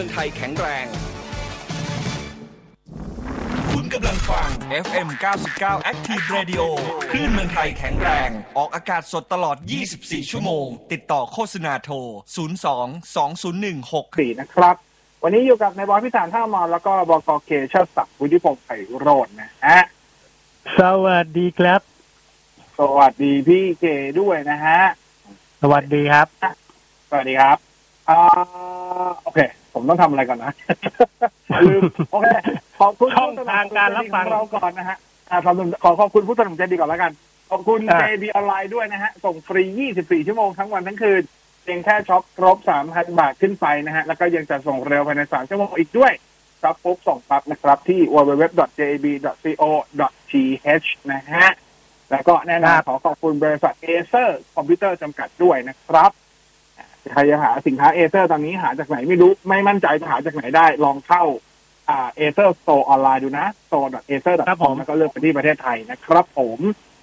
มืองไทยแข็งแรง คุณกำลังฟัง FM 99 Active Radio คลื่นเมืองไทยแข็งแรง ออกอากาศสดตลอด 24 ชั่วโมง ติดต่อโฆษณาโทร 02 201 64 นะครับ วันนี้อยู่กับนายบอยพิสารท่ามอนแล้วก็บกเคเชอร์ศักดิ์วุฒิพงศ์ไผ่โรจน์นะฮะสวัสดีครับ สวัสดีพี่เคด้วยนะฮะ สวัสดีครับ สวัสดีครับอ่าโอเค ผมต้องทำอะไรก่อนนะลืมโอเคขอบคุณช่องทางการรับฟังผู้สนับสนุนเราก่อนนะฮะอ่าขอบคุณขอขอบคุณผู้สนับสนุนใจดีก่อนแล้วกันขอบคุณอ่า JB ออนไลน์ด้วยนะฮะ ส่งฟรี 24 ชั่วโมงทั้งวันทั้งคืนเพียงแค่ช็อปครบ 3,000 บาทขึ้นไปนะฮะ แล้วก็ยังจะส่งเร็วภายใน 3 ชั่วโมงอีกด้วยช็อปปุ๊บส่งปั๊บนะครับ ที่ www.jib.co.th นะฮะ แล้วก็แน่นอนครับขอขอบคุณบริษัท Acer Computer จำกัดด้วยนะครับ ใครจะหาสินค้า Acer ตอนนี้หาจากไหนไม่รู้ไม่มั่นใจจะหาจากไหนได้ ลองเข้าอ่า Acer Store Online ดูนะ store.acer.com แล้วก็เลือกไปที่ประเทศไทยนะครับผม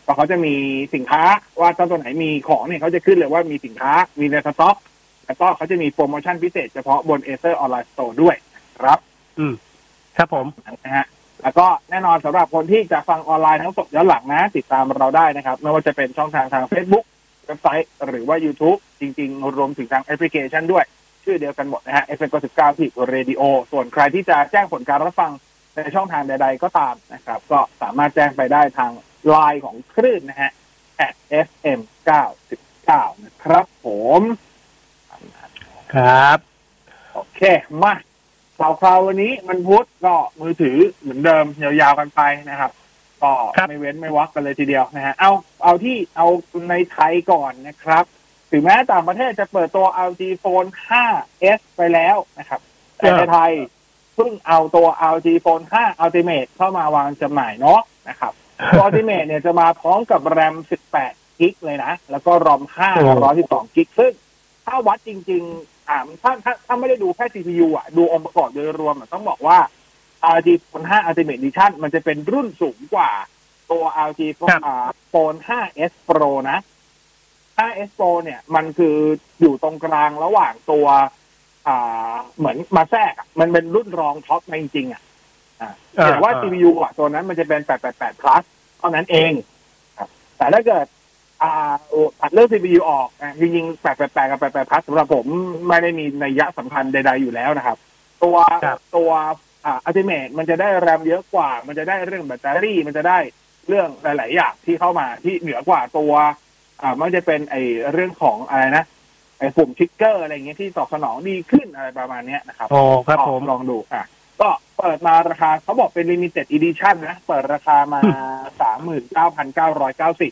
ก็เขาจะมีสินค้าว่าถ้าตัวไหนมีของเนี่ยเขาจะขึ้นเลยว่ามีสินค้ามีในสต็อก แล้วก็เขาจะมีโปรโมชั่นพิเศษเฉพาะบน Acer Online Store ด้วยนะครับครับผมนะฮะแล้วก็แน่นอนสำหรับคนที่จะฟังออนไลน์ทั้งสดย้อนหลังนะ ติดตามเราได้นะครับ ไม่ว่าจะเป็นช่องทางทาง Facebook เว็บไซต์ หรือว่า YouTube จริง ๆ รวมถึงทางแอปพลิเคชันด้วย ชื่อเดียวกันหมดนะฮะ FM 99ที่เรดิโอส่วนใครที่จะแจ้งผลการรับฟังในช่องทางใด ๆ ก็ตามนะครับ ก็สามารถแจ้งไปได้ทางไลน์ของคลื่นนะฮะ FM 99นะครับผมครับ โอเค มาข่าวคราววันนี้มันพุธก็มือถือเหมือนเดิมยาวๆกันไปนะครับ ก็ครับไม่เว้นไม่วักกันเลยทีเดียวนะฮะเอาเอาที่เอาในไทยก่อนนะครับ ถึงแม้ต่างประเทศจะเปิดตัว LG Phone 5s ไปแล้วนะครับแต่ในไทยเพิ่งเอาตัว LG Phone 5 Ultimate เข้ามาวางจำหน่ายเนาะนะครับตัว Ultimate เนี่ยจะมาพร้อมกับ RAM 18 กิกเลยนะ แล้วก็ ROM 5 112 กิกซึ่งถ้าวัดจริง ๆ อ่าถ้าถ้าถ้าไม่ได้ดูแค่ CPU อะ ดูองค์ประกอบโดยรวมอะต้องบอกว่า RG Phone 5 Ultimate Edition มันจะเป็นรุ่นสูงกว่าตัว LG ครับอ่า Phone 5s Pro นะ 5s Pro เนี่ยมันคืออยู่ตรงกลางระหว่างตัวอ่าเหมือนมาแทรกอะมันเป็นรุ่นรองท็อปมาจริงๆอะอ่าอ่าแต่ว่าอ่า CPU อะตัวนั้นมันจะเป็น 888 plus เท่านั้นเองครับแต่ถ้าเกิดอ่าโอ้ตัดเรื่อง CPU ออกอะจริงๆ888 กับ 88 plus สำหรับผมไม่ได้มีนัยยะสำคัญใดๆอยู่แล้วนะครับ ตัวครับ ตัวอ่า Ultimate มันจะได้แรมเยอะกว่า มันจะได้เรื่องแบตเตอรี่มันจะได้เรื่องหลาย ๆ อย่างที่เข้ามาที่เหนือกว่าตัว อ่ามันจะเป็นไอเรื่องของอะไรนะไอปุ่มทริกเกอร์อะไรเงี้ยที่ตอบสนองดีขึ้นอะไรประมาณเนี้ยนะครับโอ้ครับผมลองดูอะก็เปิดมาราคาเขาบอกเป็น limited edition นะ เปิดราคามาสามหมื่นเก้าพันเก้าร้อยเก้าสิบ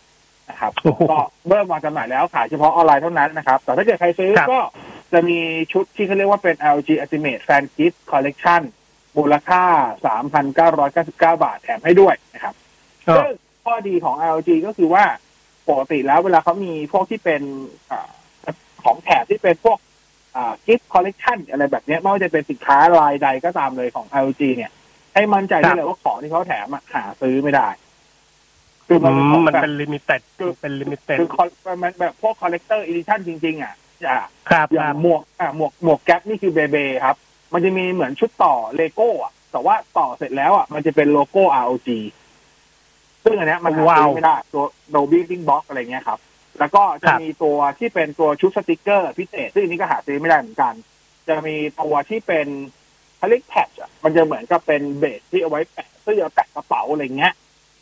นะครับโอ้โหก็เริ่มวางจำหน่ายแล้วขายเฉพาะออนไลน์เท่านั้นนะครับ แต่ถ้าเกิดใครซื้อครับก็จะมีชุดที่เขาเรียกว่าเป็น LG Ultimate Fan Gift Collection มูลค่า 3,999 บาทแถมให้ด้วยนะครับก็ซึ่งข้อดีของ LG ก็คือว่าปกติแล้วเวลาเขามีพวกที่เป็นอาของแถมที่เป็นพวกกิฟต์คอลเลกชันอะไรแบบเนี้ยไม่ว่าจะเป็นสินค้ารายใดก็ตามเลยของ LG เนี่ย ให้มั่นใจได้เลยว่าของที่เขาแถมอะหาซื้อไม่ได้ คือมันอืเป็นขมองมันแบบเป็นลิมิเต็ดคือเป็นลิมิเต็ดคือ col- มันแบบพวกคอลเลกเตอร์อีดิชั่นจริง ๆ อะ อ่าครับอคย่างรับหมวกอ่าหมวกหมวกแก๊ปนี่คือเบเบครับ มันจะมีเหมือนชุดต่อเลโก้อะแต่ว่าต่อเสร็จแล้วอะมันจะเป็นโลโก้ ROG ซึ่งอันเนี้ยมันหาว้าวซื้อไม่ได้ตัว Dolby Big Box อะไรเงี้ยครับ แล้วก็จะครับมีตัวที่เป็นตัวชุดสติกเกอร์พิเศษ ซึ่งอันนี้ก็หาซื้อไม่ได้เหมือนกัน จะมีตัวที่เป็นเขาเรียก tag อะมันจะเหมือนกับเป็นเบสที่เอาไว้แปะเสื้อแปะกระเป๋าอะไรเงี้ย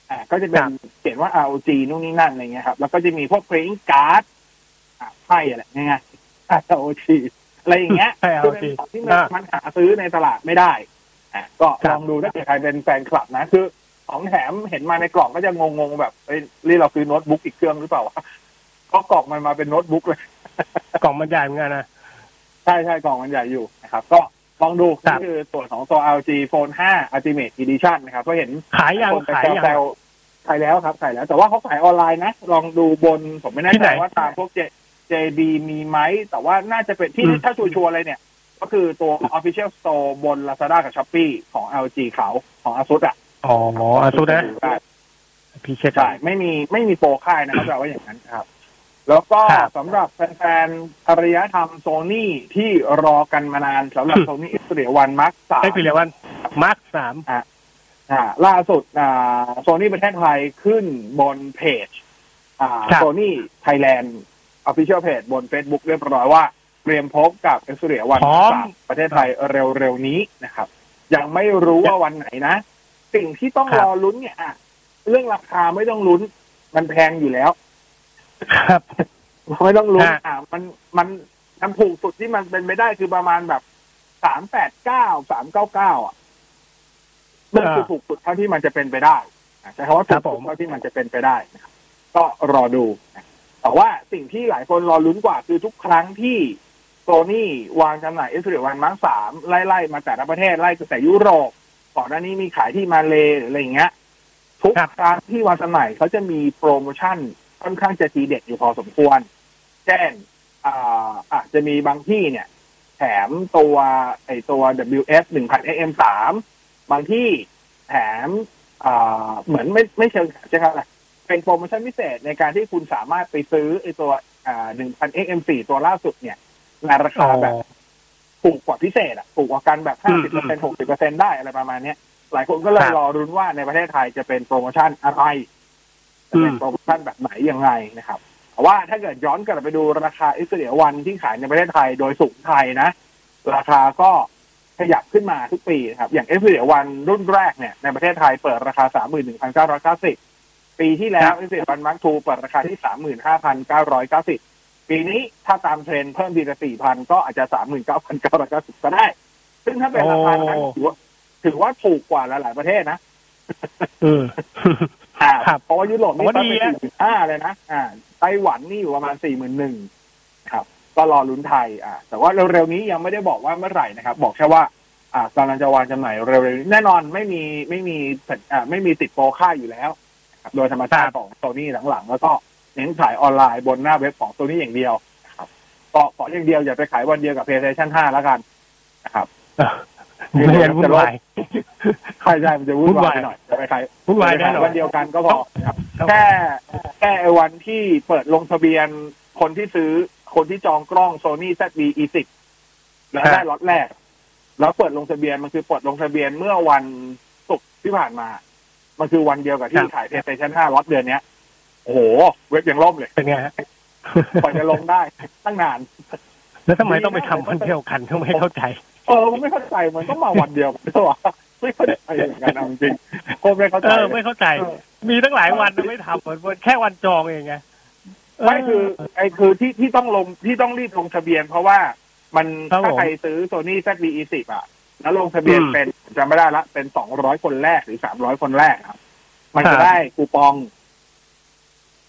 อ่าก็จะเป็นเขียนว่า ROG นู่นนี่นั่นอะไรเงี้ยครับ แล้วก็จะมีพวก playing card อ่าไพ่อะไรง่ายๆ ROG อะไรอย่างเงี้ยใช่คือ ROG เป็นของที่มันอ่ามันหาซื้อในตลาดไม่ได้อะก็ครัลบองดูถ้าเกิดใครเป็นแฟนคลับนะคือของแถมเห็นมาในกล่องก็จะงงๆแบบเอ้ยนี่เราคือโน้ตบุ๊กอีกเครื่องหรือเปล่าวะก็กล่องมันมาเป็นโน้ตบุ๊กเลย กล่องมันใหญ่เหมือนกันนะใช่ใช่กล่องมันใหญ่อยู่นะครับ ก็ลองดูครันี่บคือตัวของตัว LG Phone 5 Ultimate Edition นะครับก็เห็นขายยังคนไปขายยังแซวๆขายแล้วครับขายแล้ว แต่ว่าเขาขายออนไลน์นะ ลองดูบนผมไม่แน่ที่ใจไหนว่าตามพวก J- JB มีไหม แต่ว่าน่าจะเป็นที่อืมถ้าชัวร์ๆเลยเนี่ย ก็คือตัว Official Store บน Lazada กับ Shopee ของ LG เขาของ ASUS อะ อ๋ออาสุดนะได้พี่เช็คใช่ไม่มีไม่มีโปรค่ายนะเขาจะว่าอย่างนั้นครับ แล้วก็ครับสำหรับแฟนๆอารยธรรมโซนี่ที่รอกันมานานสำหรับโซนี่อิสเรียวันมาร์คสามได้พิเรวันมาร์คสามอ่าล่าสุดอ่าโซนี่ประเทศไทยขึ้นบนเพจอ่าโซนี่Thailand Official Page บน Facebook เรียบร้อยว่าเตรียมพบกับ Xperia 1 Mark 3 ประเทศไทยเร็วๆนี้นะครับ ยังไม่รู้ว่าวันไหนนะ สิ่งที่ต้องครับรอลุ้นเนี่ยอะเรื่องราคาไม่ต้องลุ้น มันแพงอยู่แล้ว ครับไม่ต้องลุ้นฮะอะมันมันมันถูกสุดที่มันเป็นไปได้คือประมาณแบบสามแปดเก้าสามเก้าเก้าอะนั่นคือถูกสุดเท่าที่มันจะเป็นไปได้อะใช้คำว่าถูกสุดเท่าที่มันจะเป็นไปได้นะครับก็รอดูนะ แต่ว่าสิ่งที่หลายคนรอลุ้นกว่าคือทุกครั้งที่โซนี่วางจำหน่ายเอสเรวันมาร์คสามไล่ๆมาแต่ละประเทศไล่ตั้งแต่ยุโรปก่อนหน้านี้มีขายที่มาเลหรืออะไรอย่างเงี้ย ทุกครั้งที่วางจำหน่ายเขาจะมีโปรโมชั่นค่อนข้างจะทีเด็ดอยู่พอสมควรเช่นอ่าอาจจะมีบางที่เนี่ย แถมตัวไอตัว WS 1000 AM 3บางที่แถมอ่าเหมือนไม่ไม่เชิงใช่ครับอะไร เป็นโปรโมชั่นพิเศษในการที่คุณสามารถไปซื้อไอตัวอ่า1000 AM 4 ตัวล่าสุดเนี่ยในราคาแบบถูกกว่าพิเศษอะถูกกว่ากันแบบห้าสิบเปอร์เซ็นหกสิบเปอร์เซ็นได้อะไรประมาณเนี้ย หลายคนก็เลยครับรอลุ้นว่าในประเทศไทยจะเป็นโปรโมชั่นอะไรจะเป็นอืมโปรโมชั่นแบบไหนยังไงนะครับแต่ว่าถ้าเกิดย้อนกลับไปดูราคาอิสเรียวันที่ขายในประเทศไทยโดยสูงไทยนะ ราคาก็ขยับขึ้นมาทุกปีนะครับ อย่างเอสเรียวันรุ่นแรกเนี่ยในประเทศไทยเปิดราคาสามหมื่นหนึ่งพันเก้าร้อยเก้าสิบ ปีที่แล้ว Xperia 1 Mark 2เปิดราคาที่สามหมื่นห้าพันเก้าร้อยเก้าสิบปีนี้ถ้าตามเทรนด์เพิ่มทีละสี่พันก็อาจจะสามหมื่นเก้าพันเก้าร้อยเก้าสิบก็ได้ ซึ่งถ้าเป็นราคานั้นโอ้ถือว่าถือว่าถูกกว่าหลายๆประเทศนะอืมอ่าครับเพราะว่ายุโรปนี่ผมว่าก็ดีเป็นนะสี่หมื่นห้าเลยนะอ่าไต้หวันนี่อยู่ประมาณสี่หมื่นหนึ่งครับ ก็รอลุ้นไทย อ่าแต่ว่าเร็วๆนี้ยังไม่ได้บอกว่าเมื่อไหร่นะครับ บอกแค่ว่า อ่ากำลังจะวางจำหน่ายเร็วๆนี้แน่นอนไม่มีไม่มีสัญอ่าไม่มีติดโปรค่ายอยู่แล้วนะ ครับโดยธรรมชาติของโซนี่หลังๆ แล้วก็เน้นขายออนไลน์บนหน้าเว็บของโซนี่อย่างเดียวนะครับก็ขออย่างเดียวอย่าไปขายวันเดียวกับ PlayStation 5แล้วกันนะครับไม่งั้นวุ่นวายใช่ใช่มันจะวุ่นวายวุ่นวายหน่อยจะไปขายวุ่นวายจะไปแน่ขายนอนวันเดียวกันก็พอครับครับแค่แค่ไอ้วันที่เปิดลงทะเบียนคนที่ซื้อคนที่จองกล้อง Sony ZV E10 แล้วได้ล็อตแรก แล้วเปิดลงทะเบียนมันคือเปิดลงทะเบียนเมื่อวันศุกร์ที่ผ่านมา มันคือวันเดียวกับที่ขาย PlayStation 5ล็อตเดือนเนี้ยโอ้โห เว็บยังล่มเลยเป็นไงฮะกว่าจะลงได้ตั้งนาน แล้วทำไมต้องไปทำวันเดียวกันก็ไม่เข้าใจ เออผมไม่เข้าใจมันต้องมาวันเดียวกันด้วยวะไม่เข้าใจเหมือนกันเอาจริงๆผมไม่เข้าใจเออไม่เข้าใจ มีตั้งหลายวันนะไม่ทำเหมือนแค่วันจองเองไงไม่คือไอ้คือที่ที่ต้องลงที่ต้องรีบลงทะเบียนเพราะว่ามันครับผมถ้าใครซื้อโซนี่ ZV E10 อะ แล้วลงทะเบียนอืมเป็นจำไม่ได้ละเป็นสองร้อยคนแรกหรือสามร้อยคนแรกครับ มันครัจะบได้คูปอง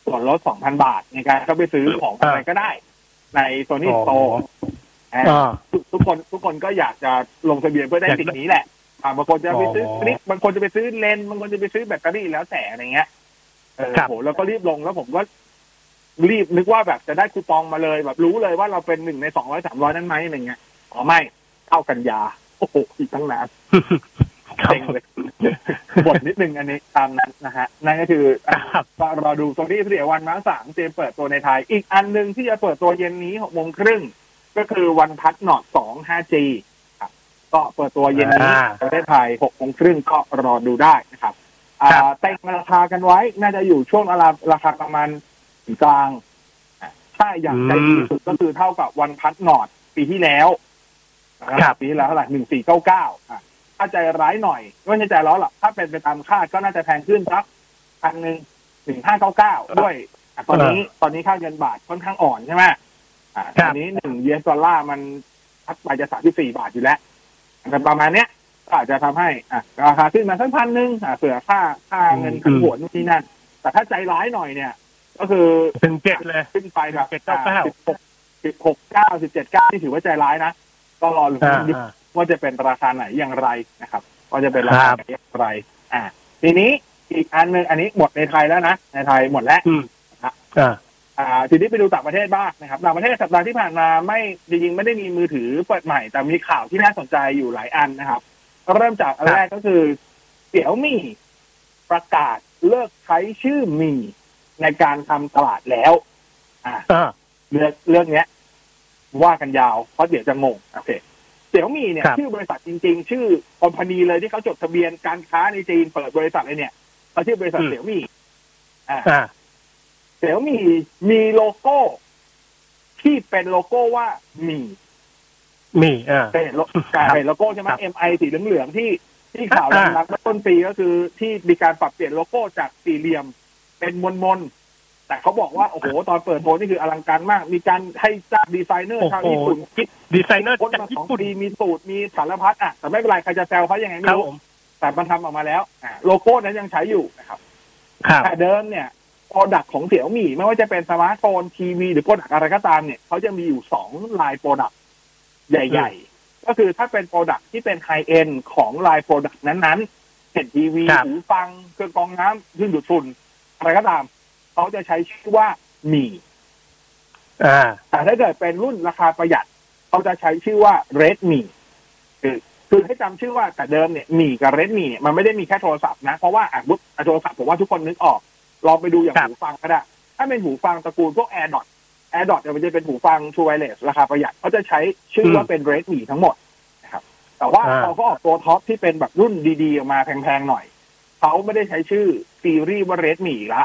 ส่วนลดสองพันบาทในการเข้าไปซื้อของอะไรอ่าก็ได้ ในโซนี่อ๋อสโตร์อ่าทุกทุกคนทุกคนก็อยากจะลงทะเบียนเพื่อได้อยากสิ่งนี้แหละอ่าบางคนจะไปซื้ออ๋อคลิปบางคนจะไปซื้อเลนส์บางคนจะไปซื้อแบตเตอรี่แล้วแต่อะไรเงี้ยเออครับโหแล้วก็รีบลงแล้วผมก็รีบนึกว่าแบบจะได้คูปองมาเลยแบบรู้เลยว่าเราเป็นหนึ่งในสองร้อยสามร้อยนั้นไหมอะไรเงี้ยอ๋อไม่เข้ากันยา โอ้โหอีกตั้งนานครับเซ็งเลยบทนิดนึงอันนี้ตามนั้นนะฮะนั่นก็คืออะครับก็รอดูตรงที่เสียวันมาสามเตรียมเปิดตัวในไทย อีกอันหนึ่งที่จะเปิดตัวเย็นนี้หกโมงครึ่งก็คือวันพัดหนอดสอง 5G ครับก็เปิดตัวเย็นนี้อ่าประเทศไทยหกโมงครึ่งก็รอดูได้นะครับอ่าครับแต่งราคากันไว้น่าจะอยู่ช่วงราราคาประมาณกลางอะถ้าอย่างใจดีสุดก็คือเท่ากับวันพัดหนอดปีที่แล้ว นะครับปีที่แล้วเท่าไหร่หนึ่งสี่เก้าเก้าถ้าใจร้ายหน่อยไม่ใช่ใจร้อนหรอกถ้าเป็นไปตามคาดก็น่าจะแพงขึ้นสักพันหนึ่งหนึ่งห้าเก้าเก้าด้วยอะตอนนี้ตอนนี้ค่าเงินบาทค่อนข้างอ่อนใช่ไหมอ่าคตรัอบนนี้หนึ่งเยนดอลลาร์มันพัดไปจะสามที่สี่บาทอยู่แล้วแต่ประมาณเนี้ยก็อาจจะทำให้อะราคาขึ้นมาสักพันหนึ่งอะเผื่อค่าค่าเงินขันหวนนู่นนี่นั่น แต่ถ้าใจร้ายหน่อยเนี่ย ก็คือถึงเจ็ดเลยขึ้นไปแบบเจ็ดเก้าเก้าสิบหกสิบหกเก้าสิบเจ็ดเก้าที่ถือว่าใจร้ายนะ ก็รอลุ้นอ่าดูอ่าว่าจะเป็นราคาไหนอย่างไรนะครับว่าจะเป็นราคาครับไหนอย่างไร อ่า ทีนี้อีกอันหนึ่งอันนี้หมดในไทยแล้วนะในไทยหมดแล้วอืมอ่าอ่าทีนี้ไปดูต่างประเทศบ้างนะครับต่างประเทศสัปดาห์ที่ผ่านมาไม่จริงๆไม่ได้มีมือถือเปิดใหม่ แต่มีข่าวที่น่าสนใจอยู่หลายอันนะครับเริ่มจากอันแรกก็คือเสี่ยวมี่ประกาศเลิกใช้ชื่อมีในการทำตลาดแล้ว อ่าเรื่องเรื่องเนี้ย ว่ากันยาวเพราะเดี๋ยวจะงงโอเคเสี่ยวมี่เนี่ยครับชื่อบริษัทจริง ๆ ชื่อ company เลยที่เขาจดทะเบียนการค้าในจีนเปิดบริษัทเลยเนี่ยเขาชื่อบริษัทเสี่ยวมี่อ่าอ่าเสี่ยวมี่มีโลโก้ ที่เป็นโลโก้ว่า Mi Mi อ่าเคยเห็นโลการเห็นโลโก้ใช่ไหมครับ MI สีเหลืองๆที่ที่ข่าวอ่าดังๆเมื่อต้นปีก็คือที่มีการปรับเปลี่ยนโลโก้จากสี่เหลี่ยม เป็นมนมนๆ แต่เขาบอกว่า โอ้โห ตอนเปิดโพสต์นี่คืออลังการมาก มีการให้จ้างดีไซเนอร์โอ้โหชาวญี่ปุ่นคิดดีไซเนอร์ค้นมาจากของญี่ปุ่นดีมีสูตรมีสารพัดอะแต่ไม่เป็นไร ใครจะแซวเขายังไงไม่รู้ครับผมแต่มันทำออกมาแล้วอ่าโลโก้นั้นยังใช้อยู่นะครับครับแต่เดิมเนี่ย product ของเสี่ยวมี่ไม่ว่าจะเป็นสมาร์ทโฟนทีวี หรือ product อะไรก็ตามเนี่ยเขาจะมีอยู่สอง line product ใหญ่ ๆ ก็คือถ้าเป็น product ที่เป็น high-end ของ line product นั้นๆเช่นทีวีครับหูฟังเครื่องกรองน้ำเครื่องดูดฝุ่นอะไรก็ตาม เขาจะใช้ชื่อว่ามีอ่าแต่ถ้าเกิดเป็นรุ่นราคาประหยัด เขาจะใช้ชื่อว่า Redmi คือคือให้จำชื่อว่าแต่เดิมเนี่ยมีกับ Redmi เนี่ยมันไม่ได้มีแค่โทรศัพท์นะ เพราะว่าอะบุ๊โทรศัพท์ผมว่าทุกคนนึกออก ลองไปดูอย่างครับหูฟังก็ได้ ถ้าเป็นหูฟังตระกูลพวก AirDot AirDot เนี่ยมันจะเป็นหูฟัง True Wireless ราคาประหยัดเขาจะใช้ชื่อว่าเป็น Redmi ทั้งหมดนะครับ แต่ว่าอ่าพอเขาออกตัวท็อปที่เป็นแบบรุ่นดีๆออกมาแพงๆหน่อย เขาไม่ได้ใช้ชื่อซีรีส์ว่า Redmi อีกละ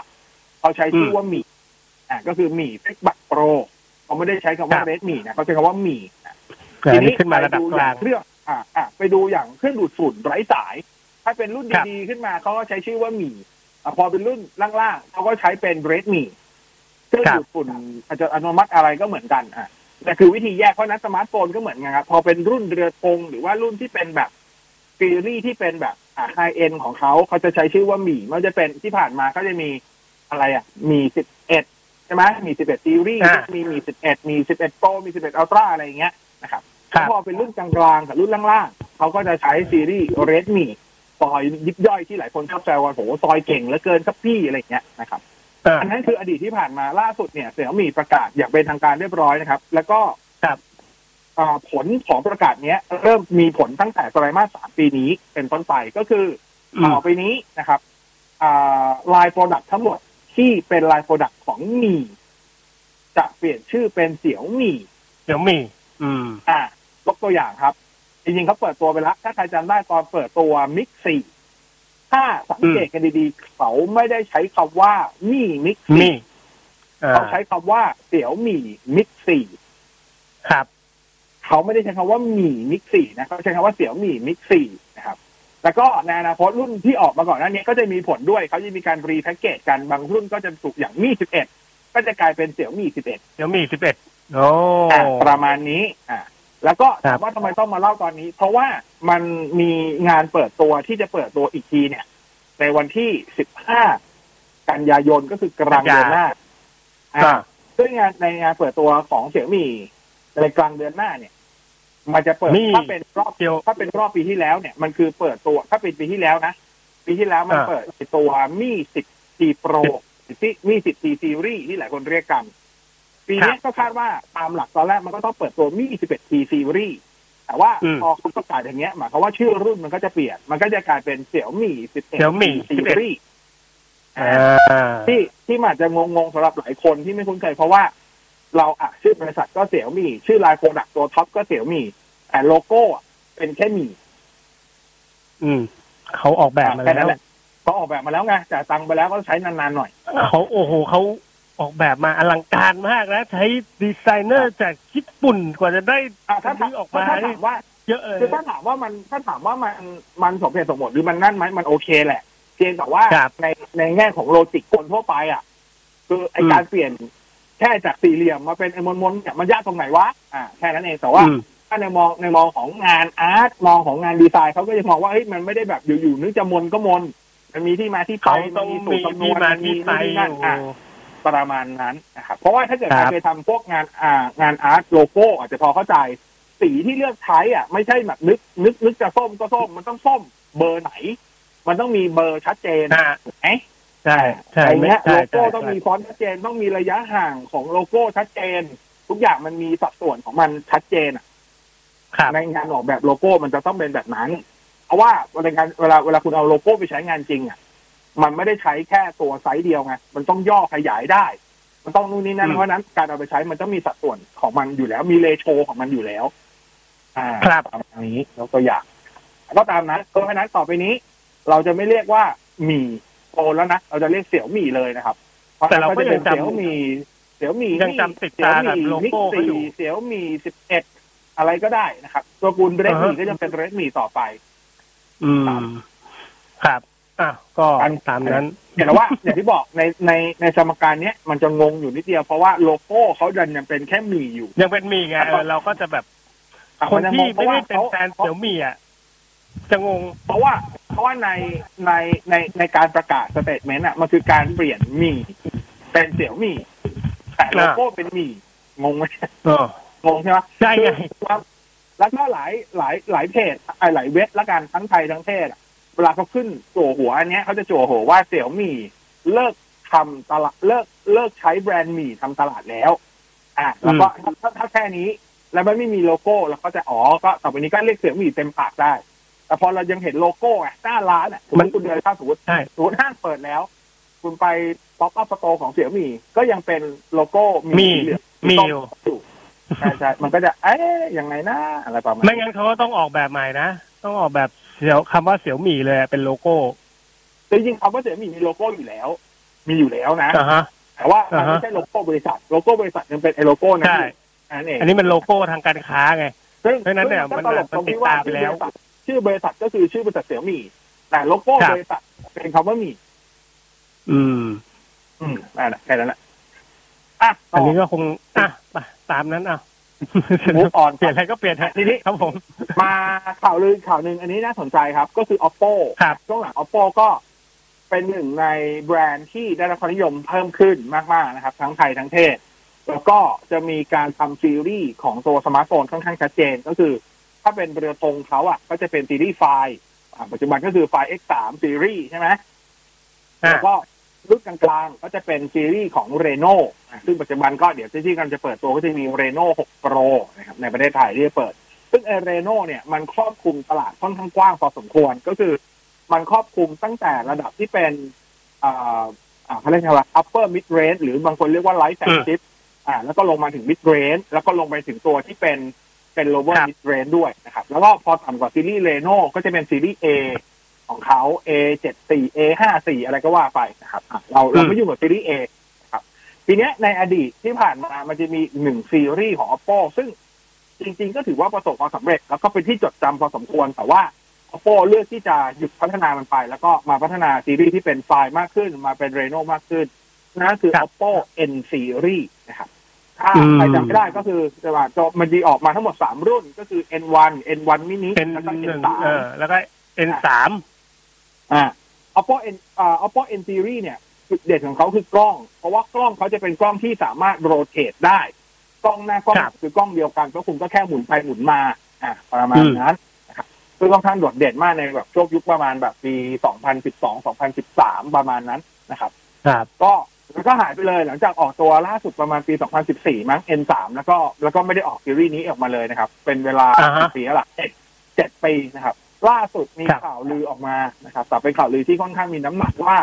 เขาใช้ชื่อว่า Mi อะก็คือ Mi FlipBuds Pro เขาไม่ได้ใช้คำว่า Redmi นะเขาใช้คำว่า Mi อันนี้ขึ้นมาระดับกลางไปดูอย่เครื่องอ่าอ่าไปดูอย่างเครื่องดูดฝุ่นไร้สาย ถ้าเป็นรุ่นครับดีๆขึ้นมาเขาก็ใช้ชื่อว่า Mi อะพอเป็นรุ่นล่างๆเขาก็ใช้เป็น Redmi เครื่องดูดฝุ่นอาจจะอัตโนมัติอะไรก็เหมือนกันอะแต่คือวิธีแยกเพราะฉะนั้นสมาร์ทโฟนก็เหมือนกันครับพอเป็นรุ่นเรือธงหรือว่ารุ่นที่เป็นแบบซีรีส์ที่เป็นแบบอ่าไฮเอ็นของเขาเขาจะใช้ชื่อว่าหมีมันจะเป็นที่ผ่านมาก็จะมี อะไรอะ มีสิบเอ็ดใช่ไหมมีสิบเอ็ดซีรีส์อ่ามีมีสิบเอ็ดมีสิบเอ็ดโปรมีสิบเอ็ดอัลตร้าอะไรอย่างเงี้ยนะครับครับพอเป็นรุ่นกลางๆกับรุ่นล่างๆเขาก็จะใช้ซีรีส์เรดมี่ซอยยิบย่อยที่หลายคนชอบแซวว่าโหซอยเก่งเหลือเกินครับพี่อะไรอย่างเงี้ยนะครับอ่าอันนั้นคืออดีตที่ผ่านมาล่าสุดเนี่ยเสี่ยมีประกาศอย่างเป็นทางการเรียบร้อยนะครับ แล้วก็ครับอ่าผลของประกาศเนี้ย เริ่มมีผลตั้งแต่ไตรมาสสามปีนี้เป็นต้นไปก็คืออืมต่อไปนี้นะครับอ่าลายโปรดักทั้งหมด ที่เป็นลายโปรดักของมีจะเปลี่ยนชื่อเป็นเสี่ยวมีเดี๋ยวมีอืม อ่ายกตัวอย่างครับ จริงๆเขาเปิดตัวไปแล้ว ถ้าใครจำได้ตอนเปิดตัวมิกซี่ถ้าสังเกตกันดีๆ เขาไม่ได้ใช้คำว่ามี่มิกมีซี่อ่าเขาใช้คำว่าเสี่ยวหมี่มิกซี่ครับ เขาไม่ได้ใช้คำว่าหมี่มิกซี่นะเขาใช้คำว่าเสี่ยวหมี่มิกซี่นะครับ แล้วก็ในอนาคตรุ่นที่ออกมาก่อนหน้านี้ก็จะมีผลด้วยเขาจะมีการรีแพ็กเกจกันบางรุ่นก็จะถูกอย่างมี่สิบเอ็ดก็จะกลายเป็นเสี่ยวหมี่สิบเอ็ดเดี๋ยวมีสิบเอ็ดโอ้อะประมาณนี้อ่าแล้วก็ครัถาบมว่าทำไมต้องมาเล่าตอนนี้ เพราะว่ามันมีงานเปิดตัวที่จะเปิดตัวอีกทีเนี่ย ในวันที่สิบห้ากันยายนก็คือกลางเดือนหน้าอ่าอ่าซึ่งงานในงานเปิดตัวของเสี่ยมี่ในกลางเดือนหน้าเนี่ย มันจะเปิดมีถ้าเป็นรอบเดี๋ยว ถ้าเป็นรอบปีที่แล้วเนี่ยมันคือเปิดตัว ถ้าเป็นปีที่แล้วนะปีที่แล้วมันอ่า เปิดตัวมี่สิบทีโปรมี่สิบทีซีรีส์ที่หลายคนเรียกกัน ปีนี้ก็คาดว่าตามหลักตอนแรกมันก็ต้องเปิดตัวมี่ 11T ซีรีส์แต่ว่าอืมพอเขาประกาศอย่างเงี้ยหมายความว่าชื่อรุ่นมันก็จะเปลี่ยน มันก็จะกลายเป็นเสี่ยวมี่11 Xiaomi ซีรีส์ อ่า ที่ที่มันอาจจะงงๆสำหรับหลายคนที่ไม่คุ้นเคยเพราะว่า เราอะชื่อบริษัทก็เสี่ยวมี่ ชื่อ line product ตัวท็อปก็เสี่ยวมี่แต่โลโก้อะเป็นแค่หมี่อืม เขาออกแบบมาค่แล้นั้นวหะเขาออกแบบมาแล้วไงจ่ายตังค์ไปแล้วก็ใช้นานๆหน่อยเขาโอ้โหเขาออกแบบมาอลังการมากนะใช้ดีไซเนอร์จากญี่ปุ่นกว่าจะได้อะถ้าถามซื้อออกมาถ้านี่ถามว่าเยอะเลยคือถ้าถามว่ามันถ้าถามว่ามันมันสมเหตุสมผลหรือมันนั่นไหมมันโอเคแหละเพียงแต่ว่าครับในในแง่ของ logic คนทั่วไปอะ คือไออืมการเปลี่ยน แค่จากสี่เหลี่ยมมาเป็นไอ้มนๆเนี่ยมันยากตรงไหนวะอ่าแค่นั้นเองแต่ว่าอืมถ้าในมองในมองของงาน art มองของงานดีไซน์เขาก็จะมองว่าเฮ้ยมันไม่ได้แบบอยู่ๆนึกจะมนก็มนมันมีที่มาที่ไปเขาต้องนมีสูตรคำนที่วณมามันมีที่ไปนู่นนี่นั่นโอ้โหอะประมาณนั้นนะครับเพราะว่าถ้าเกิดคใครัรบเคยทำพวกงานอ่างาน art โลโก้อาจจะพอเข้าใจสีที่เลือกใช้อะ ไม่ใช่แบบนึกนึกนึกจะส้มก็ส้มมันต้องส้มเบอร์ไหน มันต้องมีเบอร์ชัดเจนอ่าถูกไหม ใช่ใช่ไอ้เนี้ยใช่โลโก้ใช่ต้องมีฟอนต์ชัดเจนต้องมีระยะห่างของโลโก้ชัดเจน ทุกอย่างมันมีสัดส่วนของมันชัดเจนอะครับในงานออกแบบโลโก้มันจะต้องเป็นแบบนั้น เพราะว่าเวลางานเวลาเวลาคุณเอาโลโก้ไปใช้งานจริงอะมันไม่ได้ใช้แค่ตัวไซส์เดียวไงมันต้องย่อขยายได้ มันมันต้องนู่นนี่นั่นอืมเพราะฉะนั้นการเอาไปใช้มันต้องมีสัดส่วนของมันอยู่แล้ว มีเลโชของมันอยู่แล้ว อ่าครับตามนี้ยกตัวอย่างก็ตามนั้นเพราะฉะนั้นต่อไปนี้ เราจะไม่เรียกว่าหมี่ โตแล้วนะเราจะเรียกเสี่ยวหมี่เลยนะครับพะแต่เราก็จะเป็นยังจำเสี่ยวหมี่เสี่ยวหมี่ยังจำติดตากับโลโก้เขาอยู่เสี่ยวหมี่สิบเอ็ดอะไรก็ได้นะครับ ตัวกูลเรดหมี่อ่าฮะก็ยังเป็นเรดหมี่ต่อไป อืมครับอะก็อันตามนั้นเห็นแล้วว่าอย่างที่บอกในในในสมการเนี้ยมันจะงงอยู่นิดเดียวเพราะว่าโลโก้เขาดันยังเป็นแค่หมี่อยู่ ยังเป็นหมีไงเออเราก็จะแบบอะคนมัจะงที่งพไม่ราะได้ว่าเป็นขาแฟนเสี่ยวหมี่อะ จะงง เพราะว่าเพราะว่าในในในในการประกาศ statement อะมันคือการเปลี่ยนหมี่เป็นเสี่ยวหมี่แต่โลโก้เป็นหมี่งงไหมเอองงใช่ไหมใช่ไงคือแล้วก็หลายหลายหลายเพจไอ้หลายเว็บละกันทั้งไทยทั้งเทศอะเวลาเขาขึ้นจั่วหัวอันเนี้ยเขาจะจั่วหัวว่าเสี่ยวหมี่เลิกทำตลาดเลิกเลิกใช้แบรนด์หมี่ทำตลาดแล้ว อะแล้วก็ถ้าถ้าถ้าแค่นี้ แล้วมันไม่มีโลโก้เราก็จะอ๋อก็ต่อไปนี้ก็เรียกเสี่ยวหมี่เต็มปากได้ แต่พอเรายังเห็นโลโก้ไงหน้าร้านอะสมมติคุณเดินเข้าสมมติใช่สมมติห้างเปิดแล้ว คุณไป pop-up store ของเสี่ยวหมี่ก็ยังเป็นโลโก้มีสีเหลืองมีส้อยู่อยู่ใช่ใช่มันก็จะเอ๊ยยังไงนะอะไรประมาณไม่งั้นเขาก็ต้องออกแบบใหม่นะ ต้องออกแบบเสียวคำว่าเสี่ยวหมี่เลยเป็นโลโก้จริงๆคำว่าเสี่ยวหมี่มีโลโก้อยู่แล้ว มีอยู่แล้วนะอ่าฮะแต่ว่ามันอ่าฮะไม่ใช่โลโก้บริษัท โลโก้บริษัทยังเป็นไอโลโก้นั้นใช่อยู่นั่นเองอันนี้มันโลโก้ทางการค้าไง ซึ่งเพราะฉะนั้นเนี่ยซึ่งมันตลกมันตรงที่ว่าติดตามไปแล้ว ชื่อบริษัทชื่อบริษัทก็คือชื่อบริษัทเสี่ยวหมี่แต่โลโก้ครับบริษัทเป็นคำว่าหมี่อืม อืมนั่นแหละแค่นั้นแหละอะต่อัอนนี้ก็คงอะไปตามนั้นอะ move on เปลี่ยนอะไรก็เปลี่ยนฮะทีนี้ครับผม มาข่าวลือข่าวหนึ่งอันนี้น่าสนใจครับ ก็คือ oppo ครับช่วงหลัง oppo ก็เป็นหนึ่งในแบรนด์ที่ได้รับความนิยมเพิ่มขึ้นมาก ๆ นะครับ ทั้งไทยทั้งเทศ แล้วก็จะมีการทำซีรีส์ของตัวสมาร์ทโฟนค่อนข้างชัดเจนก็คือถ้าเป็นเรือธงเขาอะ ก็จะเป็นซีรีส์ไฟล์อ่าปัจจุบันก็คือไฟล์ X3 ซีรีส์ใช่ไหมอะแล้วก็รุ่นกลางๆก็จะเป็นซีรีส์ของ Reno อะซึ่งปัจจุบันก็เดี๋ยวที่กำลังจะเปิดตัวก็จะมี Reno 6 Pro นะครับในประเทศไทยที่จะเปิด ซึ่งไอ Reno เนี่ยมันครอบคลุมตลาดค่อนข้างกว้างพอสมควรก็คือมันครอบคลุมตั้งแต่ระดับที่เป็นอ่าอ่าเขาเรียกว่า upper mid range หรือบางคนเรียกว่า light flagship อ่าแล้วก็ลงมาถึง mid range แล้วก็ลงไปถึงตัวที่เป็น เป็น lower ครับ mid range ด้วยนะครับ แล้วก็พอต่ำกว่าซีรีส์ Reno ก็จะเป็นซีรีส์ A ของเขา A 7 4 A 5 4อะไรก็ว่าไปนะครับอะเราเราไม่ยุ่งกับซีรีส์ A นะครับ ทีเนี้ยในอดีตที่ผ่านมามันจะมีหนึ่งซีรีส์ของ Oppo ซึ่งจริง ๆ ก็ถือว่าประสบความสำเร็จ แล้วก็เป็นที่จดจำพอสมควรแต่ว่า Oppo เลือกที่จะหยุดพัฒนามันไป แล้วก็มาพัฒนาซีรีส์ที่เป็นไฟล์มากขึ้น มาเป็น Reno มากขึ้นนั่นคือครับ Oppo N Series นะครับ ถ้าอืมใครจำไม่ได้ก็คือจะว่าจะมันดีออกมาทั้งหมดสามรุ่นก็คือ N1 N1 mini เป็นแล้วก็หนึ่ง N3 เออแล้วก็เอ็นสามอ่า Oppo N อ่า Oppo N series เนี่ยจุดเด่นของเขาคือกล้อง เพราะว่ากล้องเขาจะเป็นกล้องที่สามารถโรเตทได้ กล้องหน้ากล้องคือกล้องเดียวกันก็คุณก็แค่หมุนไปหมุนมา อ่าประมาณนั้นนะครับซึ่งค่อนข้างโดดเด่นมากในแบบช่วงยุคประมาณแบบปี 2012 2013 ประมาณนั้นนะครับ ครับ ก็ แล้วก็หายไปเลยหลังจากออกตัวล่าสุดประมาณปี 2014 มั้ง N3 แล้วก็แล้วก็ไม่ได้ออกซีรีส์นี้ออกมาเลยนะครับ เป็นเวลาอ่าฮะปีแล้วล่ะเจ็ดเจ็ดปีนะครับ ล่าสุดมีครับข่าวลือออกมานะครับ แต่เป็นข่าวลือที่ค่อนข้างมีน้ำหนักว่า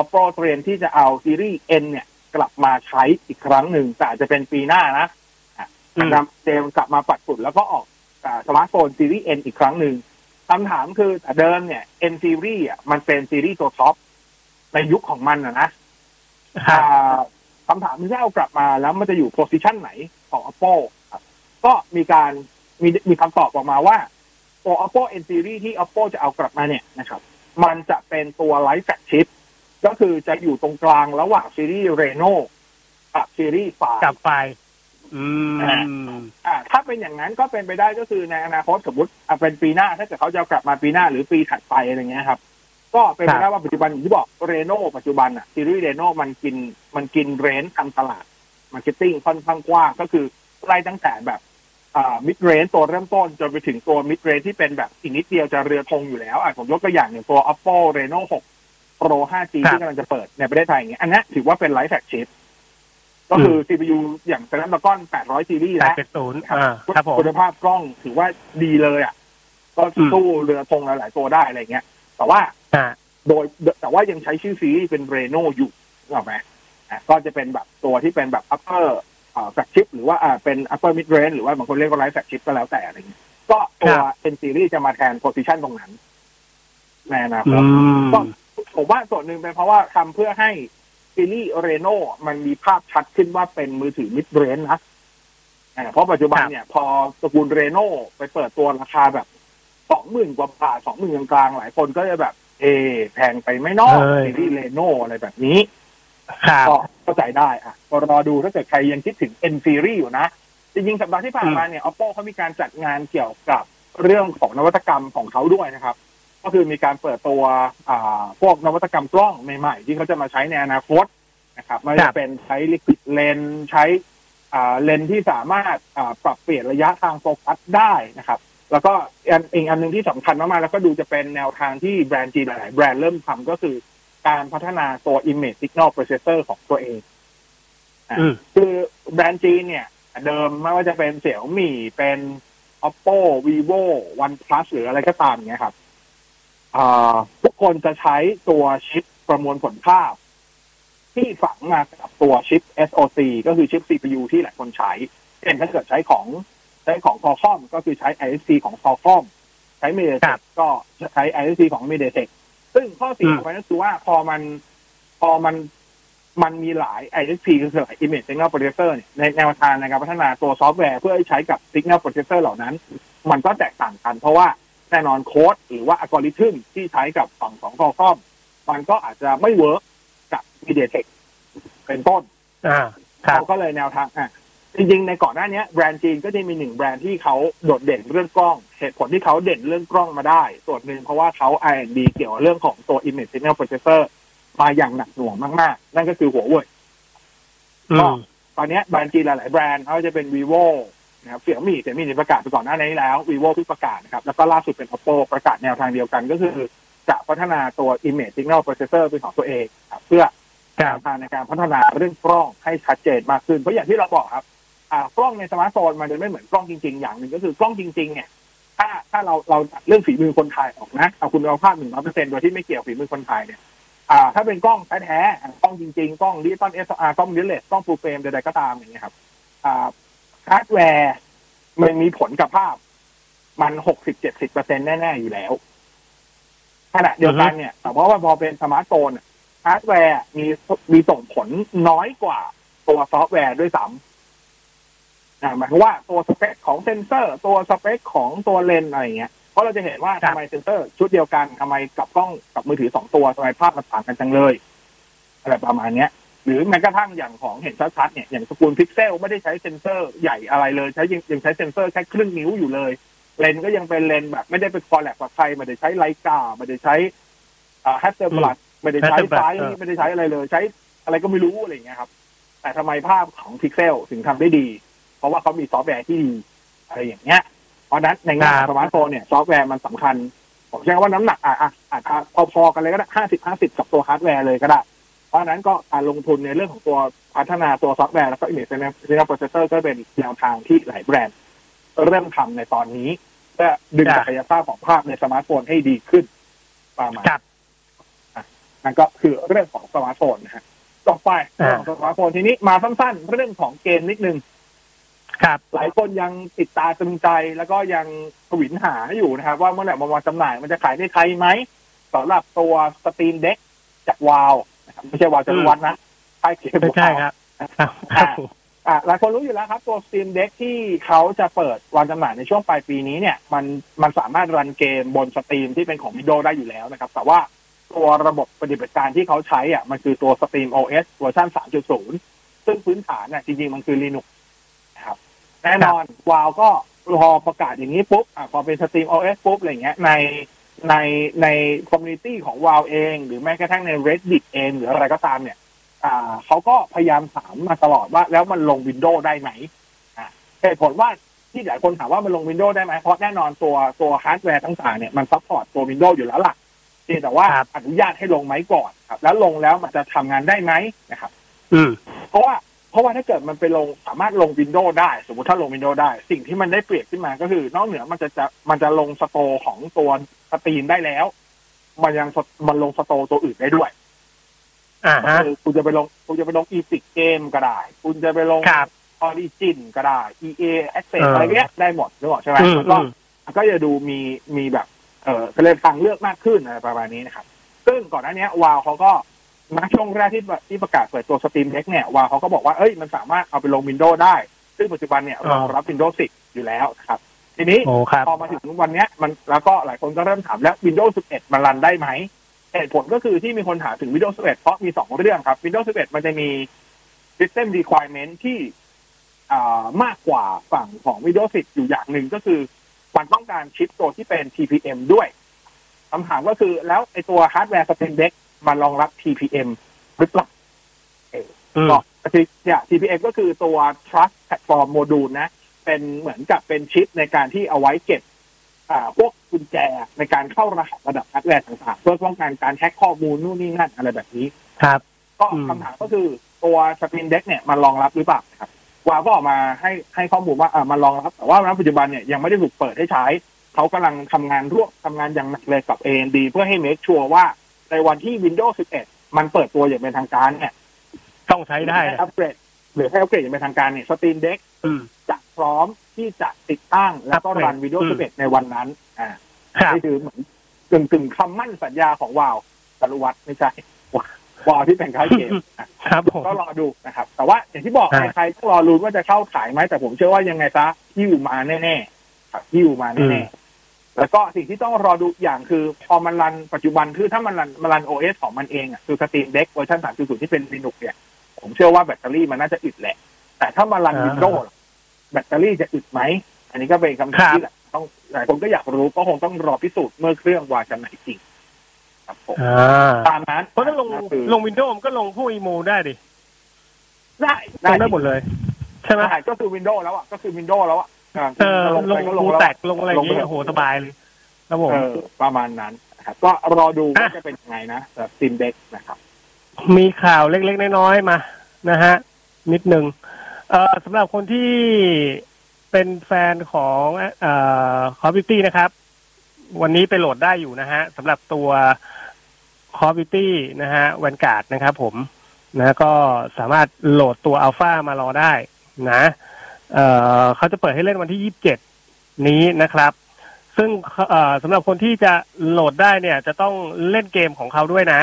Oppo เตรียมที่จะเอาซีรีส์ N เนี่ย กลับมาใช้อีกครั้งหนึ่งแต่อาจจะเป็นปีหน้านะอะอืมนำเจมกลับมาปัดฝุ่นแล้วก็ออกอ่าสมาร์ทโฟนซีรีส์ N อีกครั้งหนึ่งคำถามคือแต่เดิมเนี่ย N ซีรีส์อะมันเป็นซีรีส์ตัวท็อปในยุคของมันนะนะ ครับอ่าคำถามที่เอากลับมาแล้วมันจะอยู่ position ไหนของ Oppo ครับก็มีการมีมีคำตอบออกมาว่า ตัว Oppo N series ที่ Oppo จะเอากลับมาเนี่ยนะครับ มันจะเป็นตัว light flagship ก็คือจะอยู่ตรงกลางระหว่างซีรีส์ Reno กับซีรีส์5กลับไปอืมอ่าถ้าเป็นอย่างนั้นก็เป็นไปได้ก็คือในอนาคตสมมติอะเป็นปีหน้าถ้าเกิดเขาจะเอากลับมาปีหน้าหรือปีถัดไปอะไรเงี้ยครับ ก็เป็นไปได้ว่าปัจจุบันอย่างที่บอก Reno ปัจจุบันอะซีรีส์ Reno มันกินมันกิน range ทำตลาด marketing ค่อนข้างกว้างก็คือไล่ตั้งแต่แบบอ่า mid range ตัวเริ่มต้นจนไปถึงตัว mid range ที่เป็นแบบอีกนิดเดียวจะเรือธงอยู่แล้วอะผมยกตัวอย่างอย่างตัว Oppo Reno 6 Pro 5G ครับที่กำลังจะเปิดในประเทศไทยอย่างเงี้ยอันนี้ถือว่าเป็น light flagshipก็คือ CPU อย่าง Snapdragon 800 ซีรีส์แปดแล้วเจ็ดศูนย์อ่าครับผมคุณภาพกล้องถือว่าดีเลยอะ ก็สู้เรือธงหลายๆตัวได้อะไรเงี้ย แต่ว่า อ่าโดยแต่ว่ายังใช้ชื่อซีรีส์เป็น Reno อยู่ถูกไหมอะก็จะเป็นแบบตัวที่เป็นแบบ upper อ่า flagship หรือว่าอ่าเป็น upper mid range หรือว่าบางคนเรียกว่า light flagship ก็แล้วแต่อะไรเงี้ยก็ตัว N series จะมาแทน position ตรงนั้นในอนาคอืตมก็ผมว่าส่วนหนึ่งเป็นเพราะว่าทำเพื่อให้ซีรีส์เรโนมันมีภาพชัดขึ้นว่าเป็นมือถือมิดเรนนะอ่าเพราะปัจจุบันเนี่ย พอตระกูลเรโนไปเปิดตัวราคาแบบสองหมื่นกว่าบาทสองหมื่นกลางๆหลายคนก็จะแบบ เอ แพงไปไม่นอกเอ้ยซีรีส์เรโนอะไรแบบนี้ครับก็เข้าใจได้อะก็รอดูถ้าเกิดใครยังคิดถึง N series อยู่นะ จริงๆ สัปดาห์ที่ผ่านมาเนี่ย Oppo เขามีการจัดงานเกี่ยวกับเรื่องของนวัตกรรมของเขาด้วยนะครับ ก็คือมีการเปิดตัวอ่าพวกนวัตกรรมกล้องใหม่ๆ ที่เขาจะมาใช้ในอนาคตนะครับไม่ว่าครัจะบเป็นใช้ลิควิดเลนใช้อ่าเลนที่สามารถอ่าปรับเปลี่ยนระยะทางโฟกัสได้นะครับ แล้วก็อันอีกอันหนึ่งที่สำคัญมากๆแล้วก็ดูจะเป็นแนวทางที่แบรนด์จีนหลายๆแบรนด์เริ่มทำก็คือการพัฒนาตัว image signal processor ของตัวเองอืมคือแบรนด์จีนเนี่ย เดิมไม่ว่าจะเป็นเสี่ยวมี่เป็น oppo vivo oneplus หรืออะไรก็ตามเนี่ยครับอ่าทุกคนจะใช้ตัวชิปประมวลผลภาพ ที่ฝังมากับตัวชิป SoC ก็คือชิป CPU ที่หลายคนใช้เช่นถ้าเกิดใช้ของใช้ของ Qualcomm ก็คือใช้ ISP ของ Qualcomm ใช้ครั MediaTek บก็ใช้ ISP ของ MediaTek ซึ่งข้อเสียอืมของมันก็คือว่าพอมันพอมันมันมีหลาย ISP คือหลาย Image Signal Processor เนี่ยในแนวทางในการพัฒนาตัวซอฟต์แวร์เพื่อให้ใช้กับ Signal Processor เหล่านั้น มันก็แตกต่างกัน เพราะว่าแน่นอนโค้ดหรือว่าอัลกอริทึมที่ใช้กับฝั่งของ Qualcomm มันก็อาจจะไม่ work กับ MediaTek เป็นต้นอ่าครับเขาก็เลยแนวทางอะ จริงๆ ในก่อนหน้านี้แบรนด์จีนก็จะมีหนึ่งแบรนด์ที่เขาโดดเด่นเรื่องกล้อง เหตุผลที่เขาเด่นเรื่องกล้องมาได้ ส่วนหนึ่งเพราะว่าเขา R&D เกี่ยวกับเรื่องของตัว Image Signal Processor มาอย่างหนักหน่วงมากๆ นั่นก็คือหัวเว่ยอืมตอนนี้แบรนด์จีนหลายๆแบรนด์เขาจะเป็น vivo นะครับเสี่ยมี่เสี่ยมี่นี่ประกาศไปก่อนหน้านี้แล้ว vivo เพิ่งประกาศนะครับ แล้วก็ล่าสุดเป็น oppo ประกาศแนวทางเดียวกันก็คือจะพัฒนาตัว image signal processor เป็นของตัวเองครับเพื่อครับแนวทางในการพัฒนาเรื่องกล้องให้ชัดเจนมากขึ้น เพราะอย่างที่เราบอกครับอ่า กล้องในสมาร์ทโฟนมันจะไม่เหมือนกล้องจริงๆ อย่างหนึ่งก็คือกล้องจริง ๆ เนี่ย ถ้าถ้าเราเราตัดเรื่องฝีมือคนถ่ายออกนะเอาคุณเอาภาพหนึ่งร้อยเปอร์เซ็นต์โดยที่ไม่เกี่ยวฝีมือคนถ่ายเนี่ยอ่าถ้าเป็นกล้องแท้ๆอะกล้องจริงๆ กล้องดิจิตอล SLR กล้อง mirrorless กล้อง full frame ใดๆก็ตามอย่างเงี้ยครับอ่าฮาร์ดแวร์มันมีผลกับภาพ มันหกสิบเจ็ดสิบเปอร์เซ็นแน่ ๆ อยู่แล้วขณะเดียวกันเนี่ยแต่เพราะว่าพอเป็นสมาร์ทโฟนอะฮาร์ดแวร์มีมีส่งผลน้อยกว่าตัวซอฟต์แวร์ด้วยซ้ำ อ่าหมายความว่าตัวสเปคของเซนเซอร์ ตัวสเปคของตัวเลนส์อะไรอย่างเงี้ยเพราะเราจะเห็นว่าครับทำไมเซนเซอร์ชุดเดียวกันทำไมกับกล้องกับมือถือสองตัวทำไมภาพมันต่างกันจังเลยอะไรประมาณเนี้ย หรือแม้กระทั่งอย่างของเห็นชัดๆเนี่ยอย่างสกุลพิกเซลไม่ได้ใช้เซนเซอร์ใหญ่อะไรเลยใช้ยังยังใช้เซนเซอร์แค่ครึ่งนิ้วอยู่เลยเลนส์ก็ยังเป็นเลนส์แบบไม่ได้เป็น collab กับใครไม่ได้ใช้ Leica ไม่ได้ใช้ Hasselblad ไม่ได้ใช้ Hasselblad ไฟเออไม่ได้ใช้อะไรเลย ใช้อะไรก็ไม่รู้อะไรอย่างเงี้ยครับ แต่ทำไมภาพของพิกเซลถึงทำได้ดี เพราะว่าเขามีซอฟต์แวร์ที่ดีอะไรอย่างเงี้ย เพราะฉะนั้นในงานครับสมาร์ทโฟนเนี่ยซอฟต์แวร์มันสำคัญ ผมใช้คำว่าน้ำหนักอะอะอาจจะพอๆกันเลยก็ได้ห้าสิบห้าสิบกับตัวฮาร์ดแวร์เลยก็ได้ เพราะฉะนั้นก็การลงทุนในเรื่องของตัวพัฒนาตัวซอฟต์แวร์แล้วก็ image signal processor ก็เป็นแนวทางที่หลายแบรนด์เริ่มทำในตอนนี้เพื่อดึงครับศักยภาพของภาพในสมาร์ทโฟนให้ดีขึ้นประมาณครับนั่นก็คือเรื่องของสมาร์ทโฟนนะฮะต่อไปอ่าเรื่องของสมาร์ทโฟนทีนี้มาสั้นๆเรื่องของเกมนิดนึง ครับ หลายคนยังติดตาตรึงใจแล้วก็ยังถวิลหาอยู่นะครับ ว่าเมื่อไหร่มันมาจำหน่ายมันจะขายในไทยไหมสำหรับตัว Steam Deck จากวาวนะครับไม่ใช่วาวจรวัฒน์นะค่ายเกมไม่ใช่วาวครับครับครับผมอะหลายคนรู้อยู่แล้วครับ ตัว Steam Deck ที่เขาจะเปิดวางจำหน่ายในช่วงปลายปีนี้เนี่ย มันมันสามารถรันเกมบน Steam ที่เป็นของ Windows ได้อยู่แล้วนะครับ แต่ว่าตัวระบบปฏิบัติการที่เขาใช้อะมันคือตัว Steam OS เวอร์ชัน3.0 ซึ่งพื้นฐานน่ะจริง ๆ มันคือ Linux นะครับ แน่นอนวาวก็พอประกาศอย่างนี้ปุ๊บอะพอเป็น Steam OS ปุ๊บอะไรเงี้ยในในใน community ของวาวเอง หรือแม้กระทั่งใน Reddit เอง หรืออะไรก็ตามเนี่ย อ่าเขาก็พยายามถามมาตลอดว่า แล้วมันลง Windows ได้ไหมอ่าเหตุผลว่าที่หลายคนถามว่ามันลง Windows ได้ไหมเพราะแน่นอนตัวตัวฮาร์ดแวร์ต่างๆเนี่ยมัน support ตัว Windows อยู่แล้วล่ะเพียงแต่ว่าครับอนุญาตให้ลงไหมก่อนครับ แล้วลงแล้วมันจะทำงานได้ไหมนะครับ อืมเพราะว่า เพราะว่าถ้าเกิดมันไปลงสามารถลง Windows ได้ สมมติถ้าลง Windows ได้ สิ่งที่มันได้เปรียบขึ้นมาก็คือนอกเหนือมันจะจะมันจะลง store ของตัว Steam ได้แล้ว มันยังสมันลง store ตัวอื่นได้ด้วยอ่าฮะคือคุณจะไปลงคุณจะไปลง Epic Game ก็ได้ คุณจะไปลงครับ Origin ก็ได้ EA Access เออออะไรเงี้ยได้หมดนึกออกใช่ไหมอืมแล้วก็อืมมันก็จะดูมีมีแบบ เออก็เลยทางเลือกมากขึ้นอะไรประมาณนี้นะครับ ซึ่งก่อนหน้านี้วาวเขาก็ ณช่วงแรกที่ที่ประกาศเปิดตัว Steam Deck เนี่ยวาวเขาก็บอกว่าเอ้ยมันสามารถเอาไปลง Windows ได้ ซึ่งปัจจุบันเนี่ยอ๋อรองรับ Windows 10อยู่แล้วนะครับ ทีนี้โอ้ครับพอมาถึงวันเนี้ยมันแล้วก็หลายคนก็เริ่มถามแล้ว Windows 11มันรันได้ไหมเหตุผลก็คือที่มีคนถามถึง Windows 11เพราะมีสองเรื่องครับ Windows 11มันจะมี System Requirement ที่อ่ามากกว่าฝั่งของ Windows 10 อยู่อย่างหนึ่งก็คือ มันต้องการชิปตัวที่เป็น TPM ด้วยคำถามก็คือแล้วไอตัวฮาร์ดแวร์ Steam Deck มันรองรับ TPM หรือเปล่าอืมก็คือเนี่ย TPM ก็คือตัว Trust Platform Module นะ เป็นเหมือนกับเป็นชิปในการที่เอาไว้เก็บอ่าพวกกุญแจในการเข้ารหัสระดับฮาร์ดแวร์ต่างๆ เพื่อป้องกันการแฮ็กข้อมูลนู่นนี่นั่นอะไรแบบนี้ ครับ ก็อืมคำถามก็คือตัว Steam Deck เนี่ยมันรองรับหรือเปล่าครับวาวก็ออกมาให้ให้ข้อมูลว่าอ่ามันรองรับ แต่ว่าณปัจจุบันเนี่ยยังไม่ได้ถูกเปิดให้ใช้ เขากำลังทำงานร่วมทำงานอย่างหนักเลยกับ AMD เพื่อให้ make sure ว่า ในวันที่ Windows 11 มันเปิดตัวอย่างเป็นทางการเนี่ยต้องใช้ได้ให้นะอัปเกรดหรือให้อัปเกรดอย่างเป็นทางการเนี่ย Steam Deck อืมจะพร้อมที่จะติดตั้งแล้วก็รันอัปเกรด Windows อืม11 ในวันนั้น อ่าครับนี่คือเหมือนกึ่งกึ่งๆคำมั่นสัญญาของวาวจรุวัฒน์ไม่ใช่วาวที่เป็นค่ายเกมอะครับผมก็รอดูนะครับ แต่ว่าอย่างที่บอกฮะใครๆต้องรอลุ้นว่าจะเข้าขายไหมแต่ผมเชื่อว่ายังไงซะที่หิ้วมาแน่ๆครับที่หิ้วมาอืมแน่ๆ แล้วก็สิ่งที่ต้องรอดูอย่างคือพอมันรันปัจจุบันคือถ้ามันรันมันรัน OS ของมันเองอะคือ Steam Deck เวอร์ชัน3.0ที่เป็น Linux เนี่ย ผมเชื่อว่าแบตเตอรี่มันน่าจะอึดแหละ แต่ถ้ามารันอ่า Windows แบตเตอรี่จะอึดไหม อันนี้ก็เป็นคำถามครับที่ต้องหลายคนก็อยากรู้ก็คงต้องรอพิสูจน์เมื่อเครื่องวางจำหน่ายจริงครับผมอ่าตามนั้นเพราะถ้าลงก็คือลงวินโดว์มันก็ลงพวกอีโมได้ดิได้ลงได้หมดเลย ใช่ไหมได้ก็คือวินโดว์แล้วอะก็คือวินโดว์แล้วอะอ่า เออลงลไปงก็ลงรูแล้วแตกลงอะไรอย่างลเงี้งยไปโอ้โหสบายเลยครับผมเออประมาณนั้นนะครับก็รอดูว่าอะจะเป็นยังไงนะแต่ซิมเด็กนะครับ มีข่าวเล็กๆน้อยๆมานะฮะ นิดนึงเอ่อสำหรับคนที่เป็นแฟนของเอ่อ Call of Duty นะครับ วันนี้ไปโหลดได้อยู่นะฮะสำหรับตัว Call of Duty นะฮะ Vanguard นะครับผมนะก็สามารถโหลดตัวอัลฟามารอได้นะ เอ่อเขาจะเปิดให้เล่นวันที่27นี้นะครับ ซึ่งเอ่อสำหรับคนที่จะโหลดได้เนี่ย จะต้องเล่นเกมของเขาด้วยนะ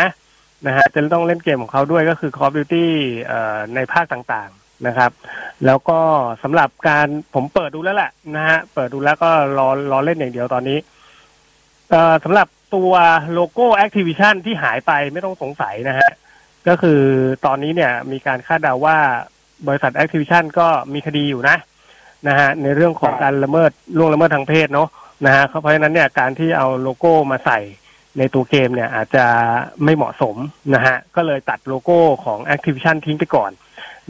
นะฮะจะต้องเล่นเกมของเขาด้วยก็คือ Call of Duty เอ่อในภาคต่างๆนะครับ แล้วก็สำหรับการผมเปิดดูแล้วแหละนะฮะเปิดดูแล้วก็รอรอเล่นอย่างเดียวตอนนี้เอ่อสำหรับตัวโลโก้ Activision ที่หายไปไม่ต้องสงสัยนะฮะก็คือตอนนี้เนี่ยมีการคาดเดาว่า บริษัท Activision ก็มีคดีอยู่นะนะฮะในเรื่องของการละเมิดล่วงละเมิดทางเพศเนาะนะฮะเพราะฉะนั้นเนี่ยการที่เอาโลโก้มาใส่ในตัวเกมเนี่ยอาจจะไม่เหมาะสมนะฮะก็เลยตัดโลโก้ของ Activision ทิ้งไปก่อน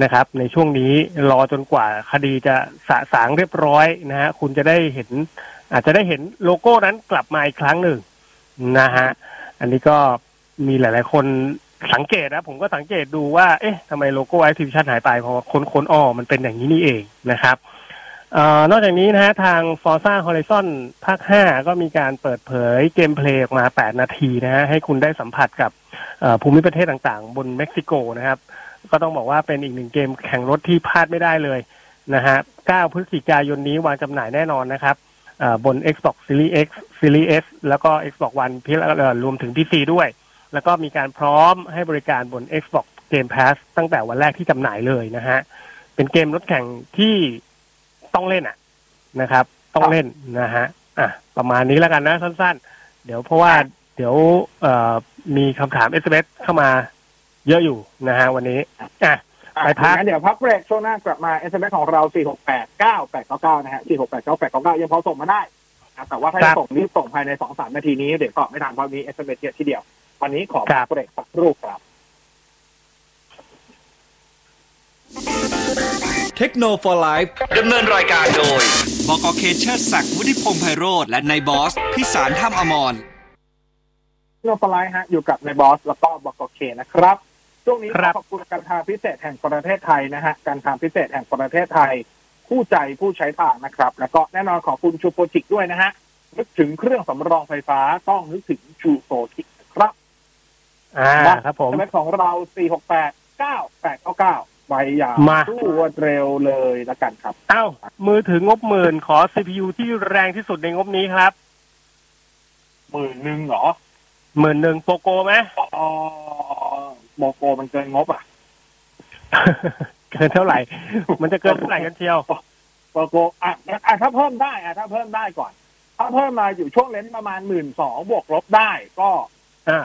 นะครับ ในช่วงนี้รอจนกว่าคดีจะสะสางเรียบร้อยนะฮะคุณจะได้เห็น อาจจะได้เห็นโลโก้นั้นกลับมาอีกครั้งหนึ่งนะฮะอันนี้ก็มีหลาย ๆ คน สังเกตนะผมก็สังเกตดูว่า เอ๊ะทำไมโลโก้ Activision หายไปเพราะค้นค้นๆอ้อมันเป็นอย่างนี้นี่เองนะครับออนอกจากนี้นะฮะทาง Forza Horizon ภาค 5 ก็มีการเปิดเผย gameplay ออกมา 8 นาทีนะฮะให้คุณได้สัมผัสกับภูมิประเทศต่างๆ บนเม็กซิโกนะครับ ก็ต้องบอกว่าเป็นอีกหนึ่งเกมแข่งรถที่พลาดไม่ได้เลยนะฮะ 9 พฤศจิกายนนี้วางจำหน่ายแน่นอนนะครับบน Xbox Series X Series S แล้วก็ Xbox One พีเอ่อรวมถึง PC ด้วย แล้วก็มีการพร้อมให้บริการบน Xbox Game Pass ตั้งแต่วันแรกที่จำหน่ายเลยนะฮะ เป็นเกมรถแข่งที่ต้องเล่นอะนะครับ ต้องเล่นนะฮะอะประมาณนี้แล้วกันนะสั้นๆ เดี๋ยวเพราะว่าเดี๋ยวเอ่อมีคำถาม SMS เข้ามาเยอะอยู่นะฮะวันนี้อะอะไปพักงั้นเดี๋ยวพักเบรกช่วงหน้ากลับมา SMS ของเรา 4689899 นะฮะ 4689899 ยังพอส่งมาได้นะแต่ว่าถ้าครัจะบส่งรีบส่งภายใน 2-3 นาทีนี้ เดี๋ยวตอบไม่ทันเพราะมี SMS เยอะทีเดียว วันนี้ขอครัพับกเบรกสักครู่ครับ เทคโนโลยีดำเนินรายการโดย บกเคเชอร์ศักดิ์วุฒิพงษ์ไพโรธและนายบอส พิสารถ้ำอมรโนฟลายฮะอยู่กับในบอส แล้วก็บกเคนะครับช่วงนี้ครับขอบคุณการทางพิเศษแห่งประเทศไทยนะฮะการทางพิเศษแห่งประเทศไทย คู่ใจผู้ใช้ทางนะครับ แล้วก็แน่นอนขอบคุณชูโปรจิกด้วยนะฮะนึกถึงเครื่องสำรองไฟฟ้าต้องนึกถึงชูโปรจิกนะครับ อ่าครับผมสมัของเรา4 6 8 9 8 9 9ใบยาวมารวดเร็วเลยละกันครับ เอ้า มือถืองบหมื่นขอ CPU ที่แรงที่สุดในงบนี้ครับหมื่นหนึ่งเหรอหมื่นหนึ่งโปโกไหมอ๋อโมโกมันเกินงบอะ เกินเท่าไหร่ มันจะเกินเท่าไหร่กันเชียวโมโกอะอะถ้าเพิ่มได้อะถ้าเพิ่มได้ก่อน ถ้าเพิ่มมาอยู่ช่วงเลนส์ประมาณหมื่นสองบวกลบได้ก็อ่า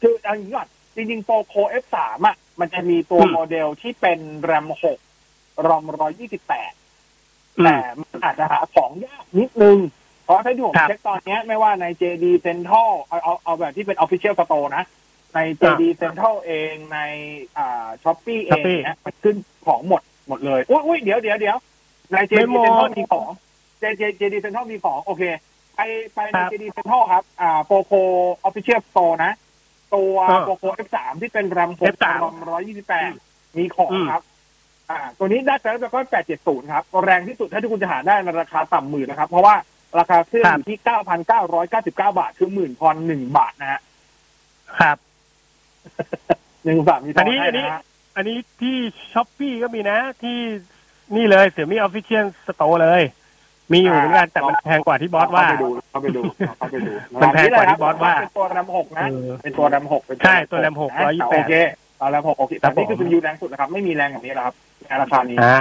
คือเอันนี้ก่อนจริงๆโปโค F3 อะ มันจะมีตัวอืมโมเดลที่เป็นแรม6รอม128อืแต่มมันอาจจะหาของยากนิดนึง เพราะถ้าที่ผมครับเช็คตอนเนี้ยไม่ว่าใน JD Central เอาเอาเอาแบบที่เป็น Official Store นะ ใน JD Central เองในอ่า Shopee เอง Shopee เนี่ยมันขึ้นของหมดหมดเลยอุ้ยอุ้ยเดี๋ยวเดี๋ยวเดี๋ยวใน JD ไม่หมด Central มีของ JD JD Central มีของ โอเค ไปไปในครับ JD Central ครับ อ่า Poco Official Store นะ ตัวอ่า Poco F3 ที่เป็น RAM 6 F3 รอม128มีของอืมครับ อ่า ตัวนี้ได้แล้วก็870ครับ แรงที่สุดถ้าที่คุณจะหาได้ในราคาต่ำหมื่นนะครับ เพราะว่าราคาเครื่องครับอยู่ที่9,999บาท คือหมื่นพรหนึ่งบาทนะฮะ ครับหนึ่งบาทมีทอัอนงนี้ให้อันนี้นะฮะอันนี้ที่ช้อปปี้ก็มีนะที่นี่เลย Xiaomi Official Store เลย มีอยู่เหมือนกันแต่มันแพงกว่าที่บอสว่าเข้าไปดูเข้าไปดูเข้าไปดูมันแพงกว่าที่บอสว่าเป็นตัว RAM 6นะเออเป็นตัว RAM 6เป็นใช่ตัว RAM 6นะ128โอเคตัว RAM 6โอเคครับแต่บนี่คือผมเป็นยูแรงสุดนะครับ ไม่มีแรงแบบนี้นะครับในราคานี้อ่า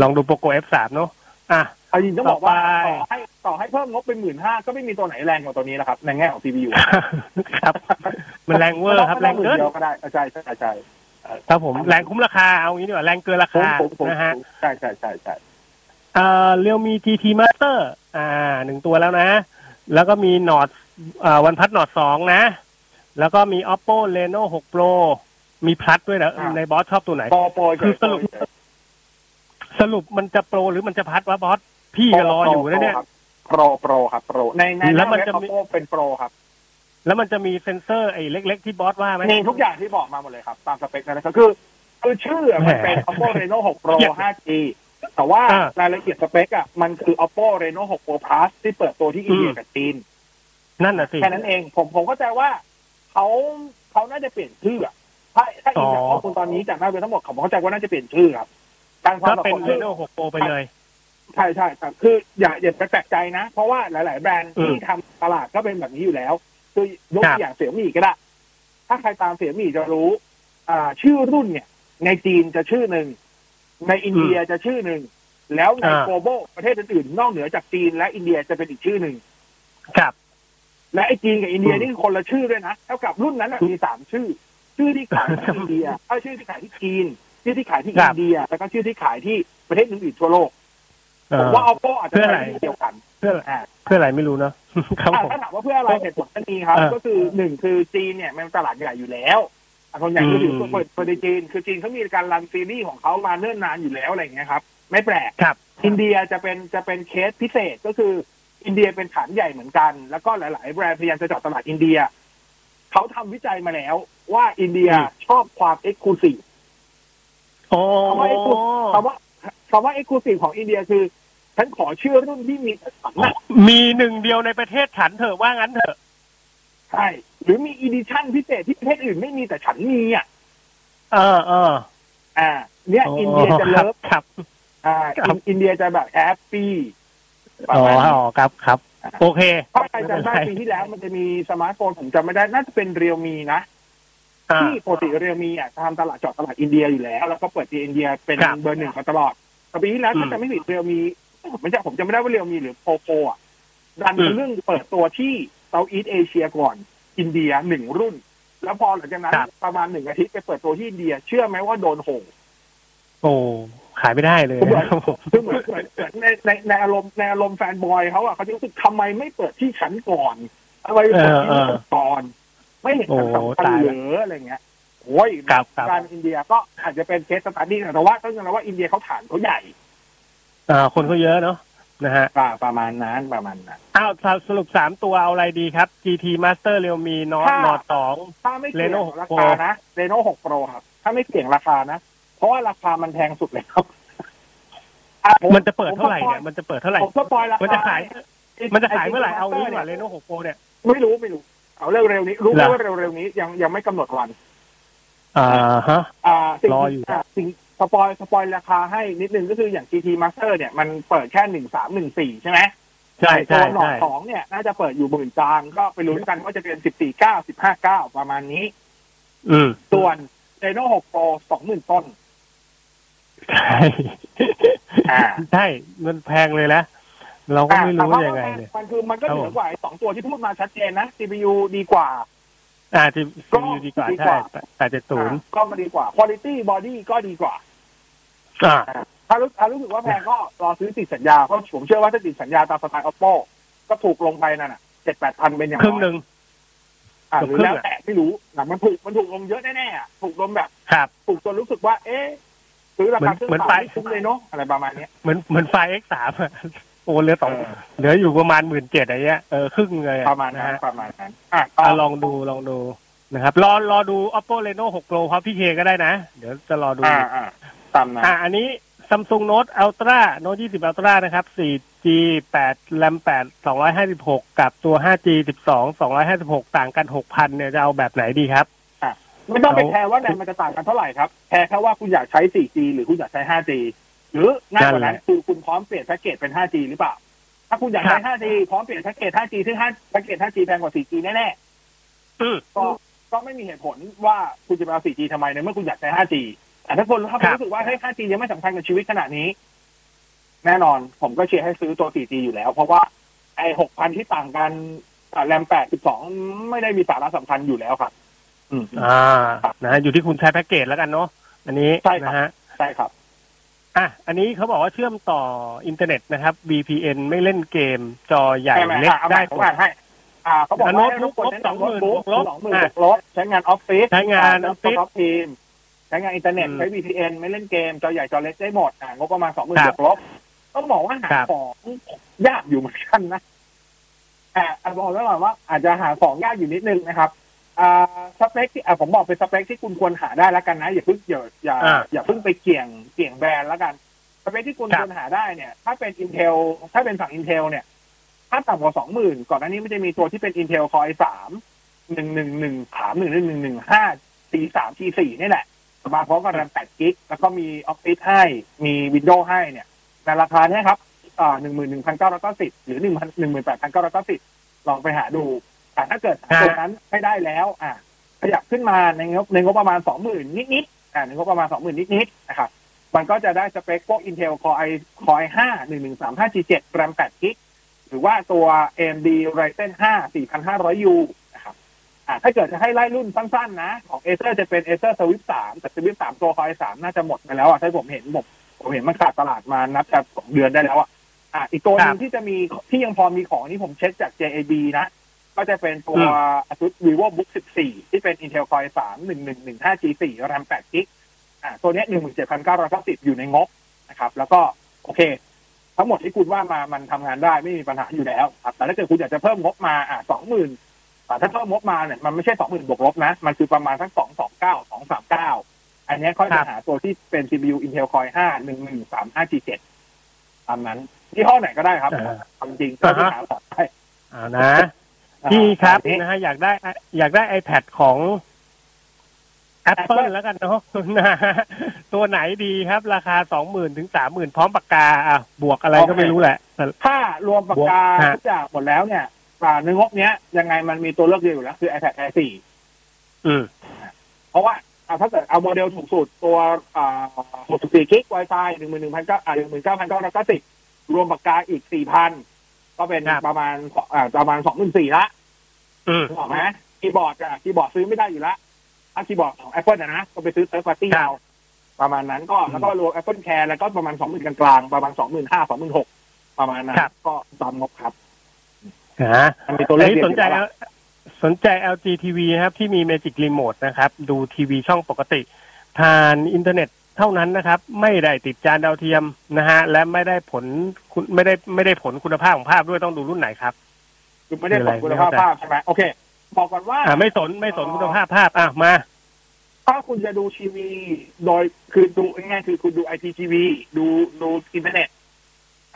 ลองดู POCO F3 เนอะอะเอาจริงต้องบอกว่าต่อไปต่อให้ต่อให้เพิ่มงบเป็นหมื่นห้าก็ไม่มีตัวไหนแรงกว่าตัวนี้แล้วครับในแง่ของ CPU ครับ มันแรงเวอร์ครับแรงเกินเดียวก็ได้ใช่ใช่ใช่ครับผมแรงคุ้มราคาเอางี้ดีกว่าแรงเกินราผมคาผมผมนะฮะใช่ใช่ใช่ใช่เอ่อเรียวมี GT Master อ่าหนึ่งตัวแล้วนะ แล้วก็มีนอดอ่าวันพัดนอดสองนะ แล้วก็มี Oppo Reno 6 Pro มีพลัดด้วยนะในบอสชอบตัวไหน โปรโปรคือสรุป สรุปมันจะโปรหรือมันจะพัดวะบอส พี่ก็รออยู่นะเนี่ย โปรโปรครับโปรในในแล้วมันจะมี โปรเป็นโปรครับแล้วมันจะมีเซ็นเซอร์ไอ้เล็ก ๆ ที่บอสว่าไหม มีทุกอย่างที่บอกมาหมดเลยครับ ตามสเปคนะครับคือคือชื่ออะมันเป็นแหม Oppo Reno 6 Pro 5G แต่ว่าอ่ารายละเอียดสเปคอะมันคือ Oppo Reno 6 Pro Plus ที่เปิดตัวที่อินเดียอืมกับจีน นั่นน่ะสิแค่นั้นเองผมผมเข้าใจว่าเขาเขาน่าจะเปลี่ยนชื่ออะถ้าถ้าอินจากอ๋อข้อมูลตอนนี้จากหน้าเว็บทั้งหมดผมเข้าใจว่าน่าจะเปลี่ยนชื่อครับการความก็เป็นแบบชื่อ Reno 6 Pro ไปเลยใช่ใช่ครับคืออย่าอย่าไปแปลกใจนะ เพราะว่าหลาย ๆ แบรนด์อืมที่ทำตลาดก็เป็นแบบนี้อยู่แล้วคือยกครับตัวอย่างเสี่ยมี่ก็ได้ ถ้าใครตามเสี่ยมี่จะรู้ อ่า ชื่อรุ่นเนี่ย ในจีนจะชื่อหนึ่ง ในอินเดียจะชื่อหนึ่ง แล้วในอ่าโกลบอลประเทศอื่นๆ นอกเหนือจากจีนและอินเดียจะเป็นอีกชื่อหนึ่งครับ และไอ้จีนกับอินเดียอืมนี่คือคนละชื่อด้วยนะเท่ากับรุ่นนั้นน่ะมีสามชื่อ ชื่อที่ขายที่อินเดียเอ้ยชื่อที่ขายที่จีน ชื่อที่ขายที่ครัอิบนเดีย แล้วก็ชื่อที่ขายที่ประเทศอื่นๆทั่วโลกเอผมอว่า oppo อาจจะเพื่ออะไรเป็นที่เดียวกันเพื่ออ่าเพื่ออะไรไม่รู้เนอะครับอ่าผมถ้าถามว่าเพื่ออะไรเหตุผลก็มีครับเออก็คือหนึ่งคือจีนเนี่ยมันเป็นตลาดใหญ่อยู่แล้วอะ คนใหญ่ก็ถืออืมเปิดเปิดในจีน คือจีนเขามีการรันซีรีส์ของเขามาเนิ่นนานอยู่แล้วอะไรอย่างเงี้ยครับ ไม่แปลกครับ อินเดียจะเป็นจะเป็นเคสพิเศษก็คือ อินเดียเป็นฐานใหญ่เหมือนกัน แล้วก็หลาย ๆ แบรนด์พยายามจะเจาะตลาดอินเดียเขาทำวิจัยมาแล้วว่าอินเดียอืมชอบความ exclusive โอ้คำว่า exclusive คำว่าคำว่า exclusive ของอินเดียคือฉันขอชื่อรุ่นที่มีสันนะมีหนึ่งเดียวในประเทศฉันเถอะว่างั้นเถอะ ใช่ หรือมี edition พิเศษที่ประเทศอื่นไม่มีแต่ฉันมีอะเออเอออ่า เนี่ย อินเดียจะ love ครับ อ่าครับอินอินเดียจะแบบ happy ประมาณนี้อ๋ออ๋อครับครับ โอเคถ้าใครจำได้ปีที่แล้วมันจะมีสมาร์ทโฟนผมจำไม่ได้ น่าจะเป็น Realme นะอ่าที่ปกติ Realme อะทำตลาดเจาะตลาดอินเดียอยู่แล้ว แล้วก็เปิดที่อินเดียเป็นครับเบอร์หนึ่งมาตลอดแต่ปีที่แล้วอืมถ้าจะไม่ผิด Realme ผมจำผมจำไม่ได้ว่า Realme หรือ POCO อะดันอืมเลือกเปิดตัวที่ Southeast Asia ก่อน อินเดียหนึ่งรุ่น แล้วพอหลังจากนั้นครับประมาณหนึ่งอาทิตย์ไปเปิดตัวที่อินเดีย เชื่อไหมว่าโดนโหงโอ้ขายไม่ได้เลยเหมือนนะครับผมคือเหมือนเหมือนเหมือนในในในอารมณ์ในอารมณ์ fanboy เขาอะเขาจะรู้สึกทำไมไม่เปิดที่ฉันก่อนทำไมเปิดที่ฉันก่อน ไม่เห็นฉันสำคัญเหรออะไรเงี้ยโอ้ยครับครับการอินเดียก็อาจจะเป็น case study แต่ว่าต้องยอมรับว่าอินเดียเขาฐานเขาใหญ่อ่าคนเขาเยอะเนาะ นะฮะป่าประมาณนั้นประมาณนั้นอ้าวสรุปสามตัวเอาอะไรดีครับ GT Master Realme Nord ถ้า Nord สองถ้าไม่เสี่ยง Reno 6 Pro ราคานะ Reno หก Pro ครับ ถ้าไม่เสี่ยงราคานะ เพราะว่าราคามันแพงสุดเลยครับอ่ผมันจะเปิดเท่าไหร่เนี่ยมันจะเปิดเท่าไหร่ผมสปอยราคามันจะขาย มันจะขายเมื่อไหร่เอางี้ดีกว่าเรโน่6 Pro เนี่ยไม่รู้ไม่รู้เอาเร็วๆนี้ รู้ไหมเหรอว่าเร็วๆนี้ยังยังไม่กำหนดวัน อ่าฮะอ่าสิ่งรอที่อยู่อ่าสิ่ง สปอยสปอยราคาให้นิดนึงก็คืออย่าง GT Master เนี่ยมันเปิดแค่หนึ่งสามหนึ่งสี่ใช่ไหมใช่ตัใช่วหนอใช่ดสองเนี่ย น่าจะเปิดอยู่หมื่นจานก็ไปลุ้นกันว่าจะเป็นสิบสี่เก้าสิบห้าเก้าประมาณนี้ อืมส่วน Reno 6 Pro สองหมื่นต้น ใช่อ่าใช่ มันแพงเลยนะเราก็ไม่รู้ว่ายังไงเนี่ยมันคือมันก็ครับเหผมนือกว่าไอ้สองตัวที่พูดมาชัดเจนนะ CPU ดีกว่า อ่าที่ก็ซีดีกว่าดีกใช่ว่าแปดเจ็ดศูนย์อ่าก็มาดีกว่า quality body ก็ดีกว่าอ่า ถ้ารู้ถ้ารู้สึกว่าแพงก็รอซื้อติดสัญญาเพราะผมเชื่อว่าถ้าติดสัญญาตามสไตล์ oppo ก็ถูกลงไปนั่นน่ะเจ็ดแปดพันเป็นอย่างครึ่งน้อยหนึ่งอ่าเกือบหรือครึ่งแล้วอะแต่ไม่รู้นะมันถูกมันถูกลงเยอะแน่ๆอะถูกลงแบบครับถูกจนรู้สึกว่า เอ๊ะซื้อราคาเครื่องเหมือนเปล่าไปไม่คุ้มเลยเนาะอะไรประมาณเนี้ยเหมือนเหมือนไฟเอ็กสามโอ้เหลือสองเออเหลืออยู่ประมาณหมื่นเจ็ดอะไรเงี้ยเออครึ่งเลยอประมาณนั้นฮะประมาณนั้นอะอะก็ลองดูลองดูนะครับ รอรอดู oppo reno 6 pro ครับพี่เคก็ได้นะ เดี๋ยวจะรอดู อ่าอ่าตามนั้นอะอันนี้ Samsung Note Ultra Note 20 Ultra นะครับ 4G 8 RAM 8 256กับตัว 5G 12 256ต่างกัน6,000เนี่ยจะเอาแบบไหนดีครับไม่ต้องไปเราแคร์ว่าแรงมันจะต่างกันเท่าไหร่ครับแคร์แค่ว่าคุณอยากใช้ 4G หรือคุณอยากใช้ 5G หรือง่ายกว่านั้นคือคุณพร้อมเปลี่ยนแพ็กเกจเป็น 5G หรือเปล่า ถ้าคุณอยากใช้ 5G พร้อมเปลี่ยนแพ็กเกจ 5G ซึ่ง5แพ็กเกจ 5G แพงกว่า 4G แน่อืมๆก็ก็ไม่มีเหตุผลว่าคุณจะไปเอา 4G ทำไมในเมื่อคุณอยากใช้ 5G แต่ถ้าคนถ้าคุณรู้สึกว่าเฮ้ย 5G ยังไม่สำคัญกับชีวิตขนาดนี้ แน่นอน ผมก็เชียร์ให้ซื้อตัว 4G อยู่แล้ว เพราะว่าไอ้6,000ที่ต่างกันแรม8 12ไม่ได้มีสาระสำคัญอยู่แล้วครับอืมอ่านะฮะอยู่ที่คุณใช้แพ็กเกจแล้วกันเนาะอันนี้ใช่ครับนะฮะใช่ครับอะอันนี้เขาบอกว่าเชื่อมต่ออินเทอร์เน็ตนะครับ VPN ไม่เล่นเกม จอใหญ่ใช่ไหมเล็กอะเอาได้ไหม่ผมอ่านให้ อ่าเขาบอกอะว่าโน้ตบุ๊กให้ทุกคนลบใช้งาน20,000โน้ตบุ๊กบวกลบสองหมื่นอะบวกลบใช้งานออฟฟิศใช้งานออฟฟิศทีม ใช้งานอินเทอร์เน็ตอืมใช้ VPN ไม่เล่นเกม จอใหญ่จอเล็กได้หมดอ่างบประมาณสองหมื่นครับบวกลบต้องบอกว่าหาครับของยากอยู่เหมือนกันนะอ่าอะบอกไว้ก่อนว่าอาจจะหาของยากอยู่นิดนึงนะครับอ่าสเปคที่อะผมบอกเป็นสเปคที่คุณควรหาได้แล้วกันนะอย่าเพิ่งอย่าอย่าอ่าอย่าเพิ่งไปเกี่ยงเกี่ยงแบรนด์แล้วกันสเปคที่คุณครับควรหาได้เนี่ย ถ้าเป็น Intel ถ้าเป็นฝั่ง Intel เนี่ย ถ้าต่ำกว่าสองหมื่นก่อนหน้านี้มันจะมีตัวที่เป็น Intel Core i สามหนึ่งหนึ่งหนึ่งสามหนึ่งหนึ่งหนึ่งหนึ่งห้า C สาม G สี่นี่แหละ มาพร้อมกับแรมแปดกิกแล้วก็มี Office ให้มี Windows ให้เนี่ยในราคาเนี่ยครับอ่าหนึ่งหมื่นหนึ่งพันเก้าร้อยเก้าสิบหรือหนึ่งพันหนึ่งหมื่นแปดพันเก้าร้อยเก้าสิบลองไปหาดู แต่ถ้าเกิดหาฮะตัวนั้นไม่ได้แล้ว อ่าขยับขึ้นมาในงบในงบประมาณสองหมื่นนิดๆอ่าในงบประมาณสองหมื่นนิดๆนะครับมันก็จะได้สเปคพวก Intel Core i Core i ห้าหนึ่งหนึ่งสามห้า G เจ็ดแรมแปดกิกหรือว่าตัว AMD Ryzen 5 4500U นะครับอ่า ถ้าเกิดจะให้ไล่รุ่นสั้นๆ นะ ของ Acer จะเป็น Acer Swift 3แต่ Swift 3ตัว Core i 3น่าจะหมดไปแล้วอะถ้าผมเห็นผมผมเห็นมันขาดตลาดมานับจากสองเดือนได้แล้วอะอ่าอีกตัวหนึครังบที่จะมีที่ยังพอมีของนี่ผมเช็คจาก JAB นะ ก็จะเป็นตัวอืม Asus Vivo Book 14 ที่เป็น Intel Core i 3 1115 G4 RAM 8 g b อ่าตัวเนี้ย17,990อยู่ในงบนะครับ แล้วก็โอเค ทั้งหมดที่คุณว่ามามันทำงานได้ไม่มีปัญหาอยู่แล้วครับแต่ถ้าเกิดคุณอยากจะเพิ่มงบมาอ่า สองหมื่นถ้าเพิ่มงบมาเนี่ยมันไม่ใช่สองหมื่นบวกลบนะ มันคือประมาณทั้งสองสองเก้าสองสามเก้าอันเนี้ยค่อยครัจะบหาตัวที่เป็น CPU Intel Core 5 1 1 3 5 G 7ตามนั้นที่ห้อไหนก็ได้ครับอ่าเอาจริงๆก็ที่หาของได้เอานะพี่ครับอันนี้นะฮะอยากได้อยากได้ iPad ของ Apple Apple แล้วกันเนาะนะฮะตัวไหนดีครับ ราคาสองหมื่นถึงสามหมื่นพร้อมปากกาอะบวกอะไรก็ไม่รู้แหละแต่ถ้ารวมปากกาฮะทุกอย่างหมดแล้วเนี่ย อ่าในงบเนี้ย ยังไงมันมีตัวเลือกเดียวอยู่แล้วคือ iPad Air 4อืม เพราะว่าอ่าถ้าเกิดเอาโมเดลถูกสุดตัวอ่า64กิก Wi-Fi หนึ่งหมื่นหนึ่งพันเก้าอ่าหนึ่งหมื่นเก้าพันเก้าร้อยเก้าสิบรวมปากกาอีกสี่พันก็เป็นครับประมาณอ่าประมาณสองหมื่นสี่ละอืมถูกไหมคีย์บอร์ดอะคีย์บอร์ดซื้อไม่ได้อยู่ละถ้าคีย์บอร์ดของ Apple นะนะก็ไปซื้อเซิร์ฟปาร์ตี้ครับเอาประมาณนั้นก็อืมแล้วก็รวม Apple Care แล้วก็ประมาณสองหมื่นกลางๆประมาณสองหมื่นห้าสองหมื่นหกประมาณนั้นครับก็ตามงบครับ นะมันมีตัวอัเลนขนี้เดียวสนใจอยู่แล้วสนใจ LG TV นะครับ ที่มี Magic Remote นะครับ ดูทีวีช่องปกติ ผ่านอินเทอร์เน็ตเท่านั้นนะครับ ไม่ได้ติดจานดาวเทียมนะฮะ และไม่ได้ผลคุณไม่ได้ไม่ได้ผลคุณภาพของภาพด้วยต้องดูรุ่นไหนครับคือไม่ได้คือผอะไรลคุณภาพไม่เข้าใจภาพใช่ไหมโอเค บอกก่อนว่าอ่าไม่สนไม่สนคุณภาพภาพอะมาถ้าคุณจะดูทีวี โดยคือดูง่ายๆคือคุณดู IPTV ดูดูอินเทอร์เน็ต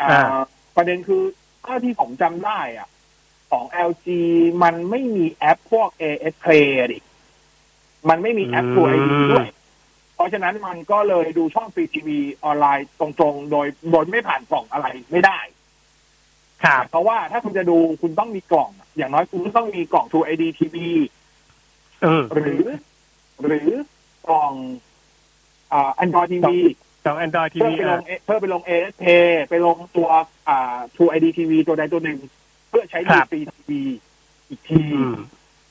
อ่าอ่าประเด็นคือเท่าที่ผมจำได้อะ ของ LG มันไม่มีแอปพวก AIS Play อะดิ มันไม่มีแอป True ID ด้วย เพราะฉะนั้นมันก็เลยดูช่องฟรีทีวีออนไลน์ตรงๆ โดยโดยไม่ผ่านกล่องอะไรไม่ได้ครับเพราะว่าถ้าคุณจะดูคุณต้องมีกล่อง อย่างน้อยคุณต้องมีกล่อง True ID TV อืมหรือ หรือกล่องอ่า Android TV จอง Android เพื่อ TV ไปลอะงเพื่อไปลง AS p ไปลงตัวอ่า True ID TV ตัวใดตัวหนึ่งเพื่อใช้ดูฟรีทีวีอีกทีอืม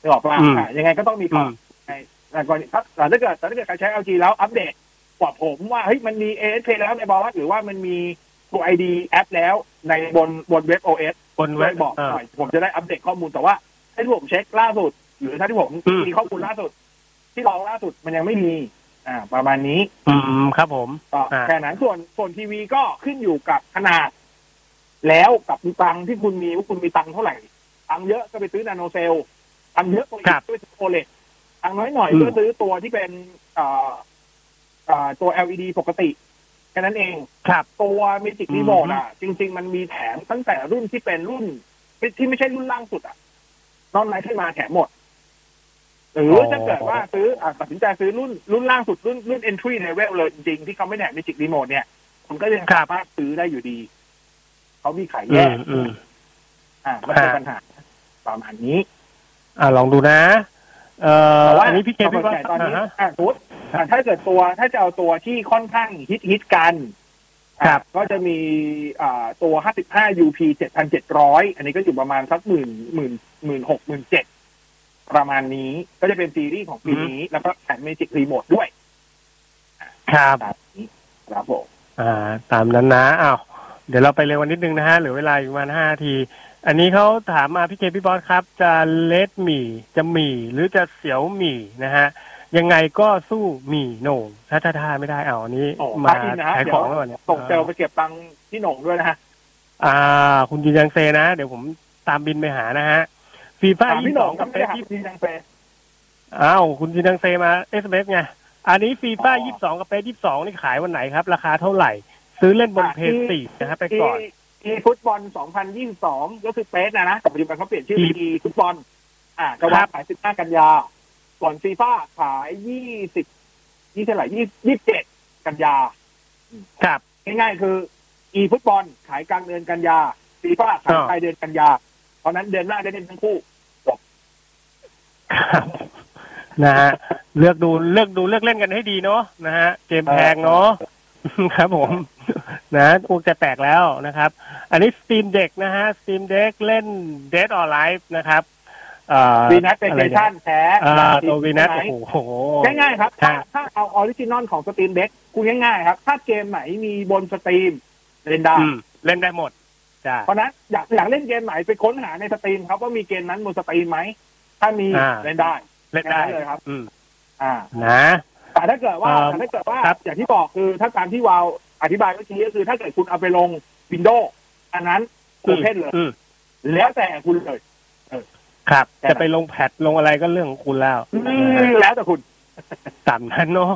นึกออกป่ะอืมอะยังไงก็ต้องมีก่อนอืมแต่ก่อนถ้าแต่ถ้าเกิดแต่ถ้าเกิดใครใช้ LG แล้วอัปเดตกว่าผมว่าเฮ้ยมันมี AS p แล้วในบอสหรือว่ามันมี True ID แอปแล้วในบนบนเว็บ OS บนช่เว็วยบบอกเออหน่อยผมจะได้อัปเดตข้อมูลแต่ว่าถ้าที่ผมเช็คล่าสุด หรือถ้าที่ผมอืมมีข้อมูลล่าสุด ที่ลองล่าสุดมันยังไม่มี อ่า ประมาณนี้ อืมครับผมก็อ่าแค่นั้นส่วนส่วนทีวีก็ขึ้นอยู่กับขนาด แล้วกับตังค์ที่คุณมีว่าคุณมีตังค์เท่าไหร่ตังค์เยอะก็ไปซื้อนาโนเซลตังค์เยอะก็ไปซื้อโอเลดตังค์น้อยหน่อยก็ซื้อตัวที่เป็นเอ่อเอ่อตัว LED ปกติแค่นั้นเอง ครับตัว Magic อืม Remote อะ จริง ๆ มันมีแถมตั้งแต่รุ่นที่เป็นรุ่น ที่ไม่ใช่รุ่นล่างสุดอะ นอกนั้นขึ้นมาแถมหมด หรืออถ้าเกิดว่าซื้ออะตัดสินใจซื้อรุ่นรุ่นล่างสุดรุ่นรุ่น entry level เลยจริงๆที่เขาไม่แถม Magic Remote เนี่ยคุณก็ยังครับสามารถซื้อได้อยู่ดี เขามีขายอืแยมกอืมอ่าไม่เป็นฮะปัญหาประมาณนี้ อ่าลองดูนะเอ่อแต่ว่าอันนี้พี่เคสพี่นว่าใจตอนนี้อ่าฮะอะสมมติอะถ้าเกิดตัวถ้าจะเอาตัวที่ค่อนข้างฮิตฮิตๆกันครับอะก็จะมีอ่าตัว 55 UP 7,700 อันนี้ก็อยู่ประมาณสักหมื่นหมื่นหมื่นหกหมื่นเจ็ดประมาณนี้ก็จะเป็นซีรีส์ของปีนี้ แล้วก็แถมเมจิกรีโมทด้วย ครับตามนี้ครับผมอ่า ตามนั้นนะอ้าว เดี๋ยวเราไปเร็ววันนิดนึงนะฮะเหลือเวลาอยู่ประมาณห้านาที อันนี้เขาถามมาพี่เคพี่บอสครับ จะเลดหมี่จะหมี่หรือจะเสียวหมี่นะฮะยังไงก็สู้หมี่โหน่งถ้าถ้าท่าไม่ได้เอาอันนี้โอ้มามาอินนะฮะขายเดี๋ขยอวงแล้วเหรอเนี่ยส่งเซลล์ไปเก็บตังค์ที่หนงด้วยนะฮะอ่า คุณยืนยังเซนะ เดี๋ยวผมตามบินไปหานะฮะฟีฟ่าถามยี่พี่หนสองงกักับบไม่เป๊ได้ปถามพี่ยังเฟย์อ้าวคุณยืนยังเซมาเอสเไงอันนี้ฟีฟ่าอ๋อยี่สองกับเป๊ปยี่สองนี่ขายวันไหนครับ ราคาเท่าไหร่ ซื้อเล่นบนอะเพย์ที่สี่นะครับไปก่อนอีฟุตบอล 2022 ก็คือเปสนะนะแต่ปัจจุบันเขาเปลี่ยนชื่อเป็นอีฟุตบอล อ่าจะวางขาย 15 กันยา ก่อนฟีฟ่าขาย 20 ยี่เท่าไหร่20 27กันยา ครับ ง่ายๆ คือ อีฟุตบอลขายกลางเดือนกันยาฟีฟ่าขายอ่าปลายเดือนกันยา เพราะนั้นเดือนหน้าได้เล่นทั้งคู่ครับนะฮะเลือกดูเลือกดูเลือกเล่นกันให้ดีเนาะนะฮะเกมแพงเนาะ ครับผมนะอูจะแตกแล้วนะครับ อันนี้ Steam Deck นะฮะ Steam Deck เล่น Dead or Alive นะครับเอ่อวีนัทเ a อะไรเ a เนี่ยชั่นแท้อ่าตัววีนัทใช่ไหมโอ้โหง่ายๆครับ ถ้าฮะถ้าเอาออริจินอลของสตรีมเด็กคุณง่ายๆครับ ถ้าเกมไหนมีบนสตรีมเล่นได้อืมเล่นได้หมดจ้าเพราะฉะนั้นอยากอยากเล่นเกมไหนไปค้นหาใน Steam ครับว่ามีเกมนั้นบน Steam ไหมถ้ามีอ่าเล่นได้เล่นได้แค่นั้นเลยครับ อืมอ่านะ แต่ถ้าเกิดว่าเอ่อแต่ถ้าเกิดว่าครับ อย่างที่บอกคือถ้าตามที่วาวอธิบายเมื่อกี้ก็คือ ถ้าเกิดคุณเอาไปลง Windows อันนั้น open เลย อืมแล้วแต่คุณเลย ครับ แต่จะไปลงแพทลงอะไรก็เรื่องของคุณแล้วอืมแล้วแต่คุณ ตามนั้นเนาะ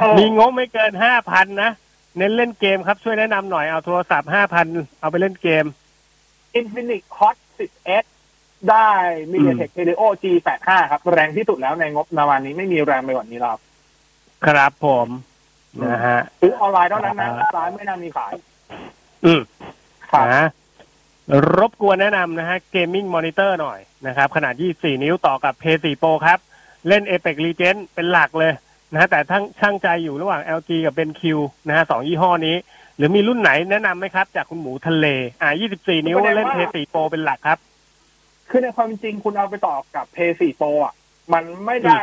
เออ มีงบไม่เกินห้าพันนะ เน้นเล่นเกมครับช่วยแนะนำหน่อยเอาโทรศัพท์ห้าพันเอาไปเล่นเกม Infinix Hot 10s ได้ MediaTek Helio G85 ครับ แรงที่สุดแล้วในงบประมาณนี้ไม่มีแรงไปกว่านี้แล้วครับ ครับผมนะฮะซื้อออนไลน์เท่านั้นนะอ่าร้านไม่น่ามีขาย อืมครับนะรบกวนแนะนำนะฮะเกมมิ่งมอนิเตอร์หน่อยนะครับ ขนาด 24 นิ้วต่อกับ p 4 Pro ครับ เล่น Apex Legends เป็นหลักเลยนะฮะแต่ทั้งชั่งใจอยู่ระหว่าง LG กับ BenQ นะฮะสองยี่ห้อนี้ หรือมีรุ่นไหนแนะนำไหมครับ จากคุณหมูทะเล อ่า 24 นิ้วเล่น p 4 Pro เป็นหลักครับ คือในความจริงคุณเอาไปต่อกับ p 4 Pro อะ มันไม่ได้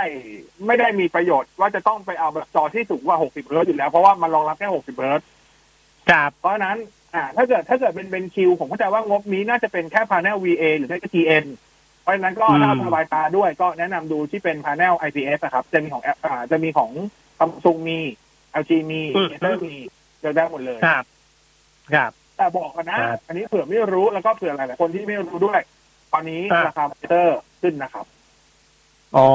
ไม่ได้มีประโยชน์ว่าจะต้องไปเอาแบบจอที่สูงกว่า 60 เฮิร์ตซ์อยู่แล้ว เพราะว่ามันรองรับแค่ 60 เฮิร์ตซ์ครับ เพราะฉะนั้น อ่า ถ้าเกิดถ้าเกิดเป็น BenQ ผมเข้าใจว่างบนี้น่าจะเป็นแค่ panel VA หรือไม่ก็ TN เพราะฉะนั้นก็อืมถ้าเอาสบายตาด้วยก็แนะนำดูที่เป็น panel IPS นะครับ จะมีของอ่าจะมีของ Samsung มี LG มี Acer มีเลือกได้หมดเลยครับ ครับแต่บอกกันนะครับอันนี้เผื่อไม่รู้แล้วก็เผื่อหลายๆคนที่ไม่รู้ด้วย ตอนนี้อ่าราคามอนิเตอร์ขึ้นนะครับ อ๋อ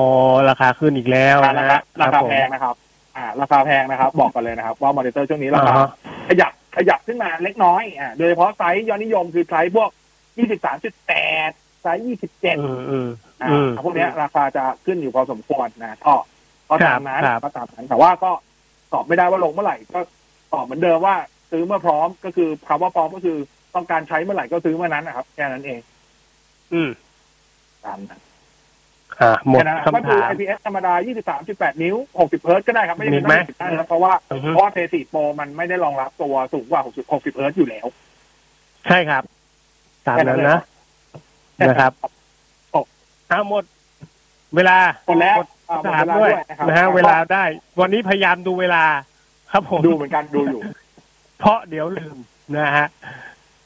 ราคาขึ้นอีกแล้วรานะคาฮะราคคาบผมแพงนะครับ อ่า ราคาแพงนะครับ บอกกันเลยนะครับ ว่ามอนิเตอร์ช่วงนี้ราอ่าคาฮะขยับขยับขึ้นมาเล็กน้อยอ่าโดยเฉพาะไซส์ยอดนิยมคือไซส์พวก23.8ไซส์ยี่สิบเจ็ดอืมอืมอ่าอืมพวกเนี้ยราคาจะขึ้นอยู่พอสมควรนะก็ก็ตามนั้นครับก็ตามนั้นแต่ว่าก็ตอบไม่ได้ว่าลงเมื่อไหร่ก็ตอบเหมือนเดิมว่า ซื้อเมื่อพร้อมก็คือคำว่าพร้อมก็คือต้องการใช้เมื่อไหร่ก็ซื้อเมื่อนั้นนะครับแค่นั้นเอง อืมตามนั้น อ่าหมดแค่นั้นก็คำดูถาม IPS ธรรมดา 23.8 นิ้ว 60 เฮิร์ตซ์ก็ได้ครับ ไม่จำเป็นมีไหมต้อง60นะครับเพราะว่าอือฮึเพราะว่า Play 4 Pro มันไม่ได้รองรับตัวสูงกว่า 60 60 เฮิร์ตซ์อยู่แล้ว ใช่ครับ ตามนั้นนะ นะครับเอาหมด เวลาหมดแล้วหมดอ่าหมดถามเวลาด้วยด้วยนะครับนะฮะเวลาได้ วันนี้พยายามดูเวลา ครับผมดูเหมือนกันดูอยู่ เพราะเดี๋ยวลืมนะฮะ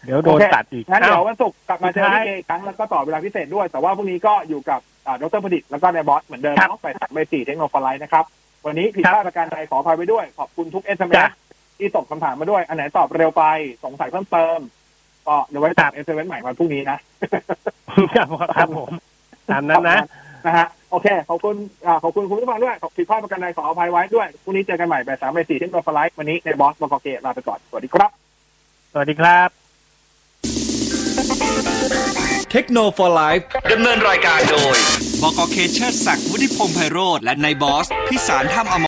เดี๋ยวโดนโอเคตัดอีกงั้นเดี๋ยวอ้าววันศุกร์กลับมาเจอสุดท้ายพี่เจอีกครั้งแล้วก็ต่อเวลาพิเศษด้วย แต่ว่าพรุ่งนี้ก็อยู่กับอ่า ดรประดิษฐ์แล้วก็ในบอสเหมือนเดิมครับเนาะไปตัดไปสี่เทคโนโลยีนะครับ วันนี้ผิดพลาดประการใดขออภัยไปด้วย ขอบคุณทุกเอสเอ็มจ้ะที่ส่งคำถามมาด้วย อันไหนตอบเร็วไปสงสัยเพิ่มเติม ก็เดี๋ยวไว้ตามเอสเอ็มใหม่วันพรุ่งนี้นะครับครับผมตามนั้นนะนะฮะโอเค ขอบคุณอ่าขอบคุณคุณผู้ฟังด้วย ขอบผิดพลาดประการใดขออภัยไว้ด้วยพรุ่งนี้เจอกันใหม่แบบสามไปสี่เทคโนโลยีวันนี้ในบอสบกเกลาไปก่อนสวัสดีครับ สวัสดีครับ เทคโนโลยีไลฟ์ดำเนินรายการโดย บกเคเชอร์ศักดิ์วุฒิพงษ์ไพโรธและนายบอส พิสารถ้ำอม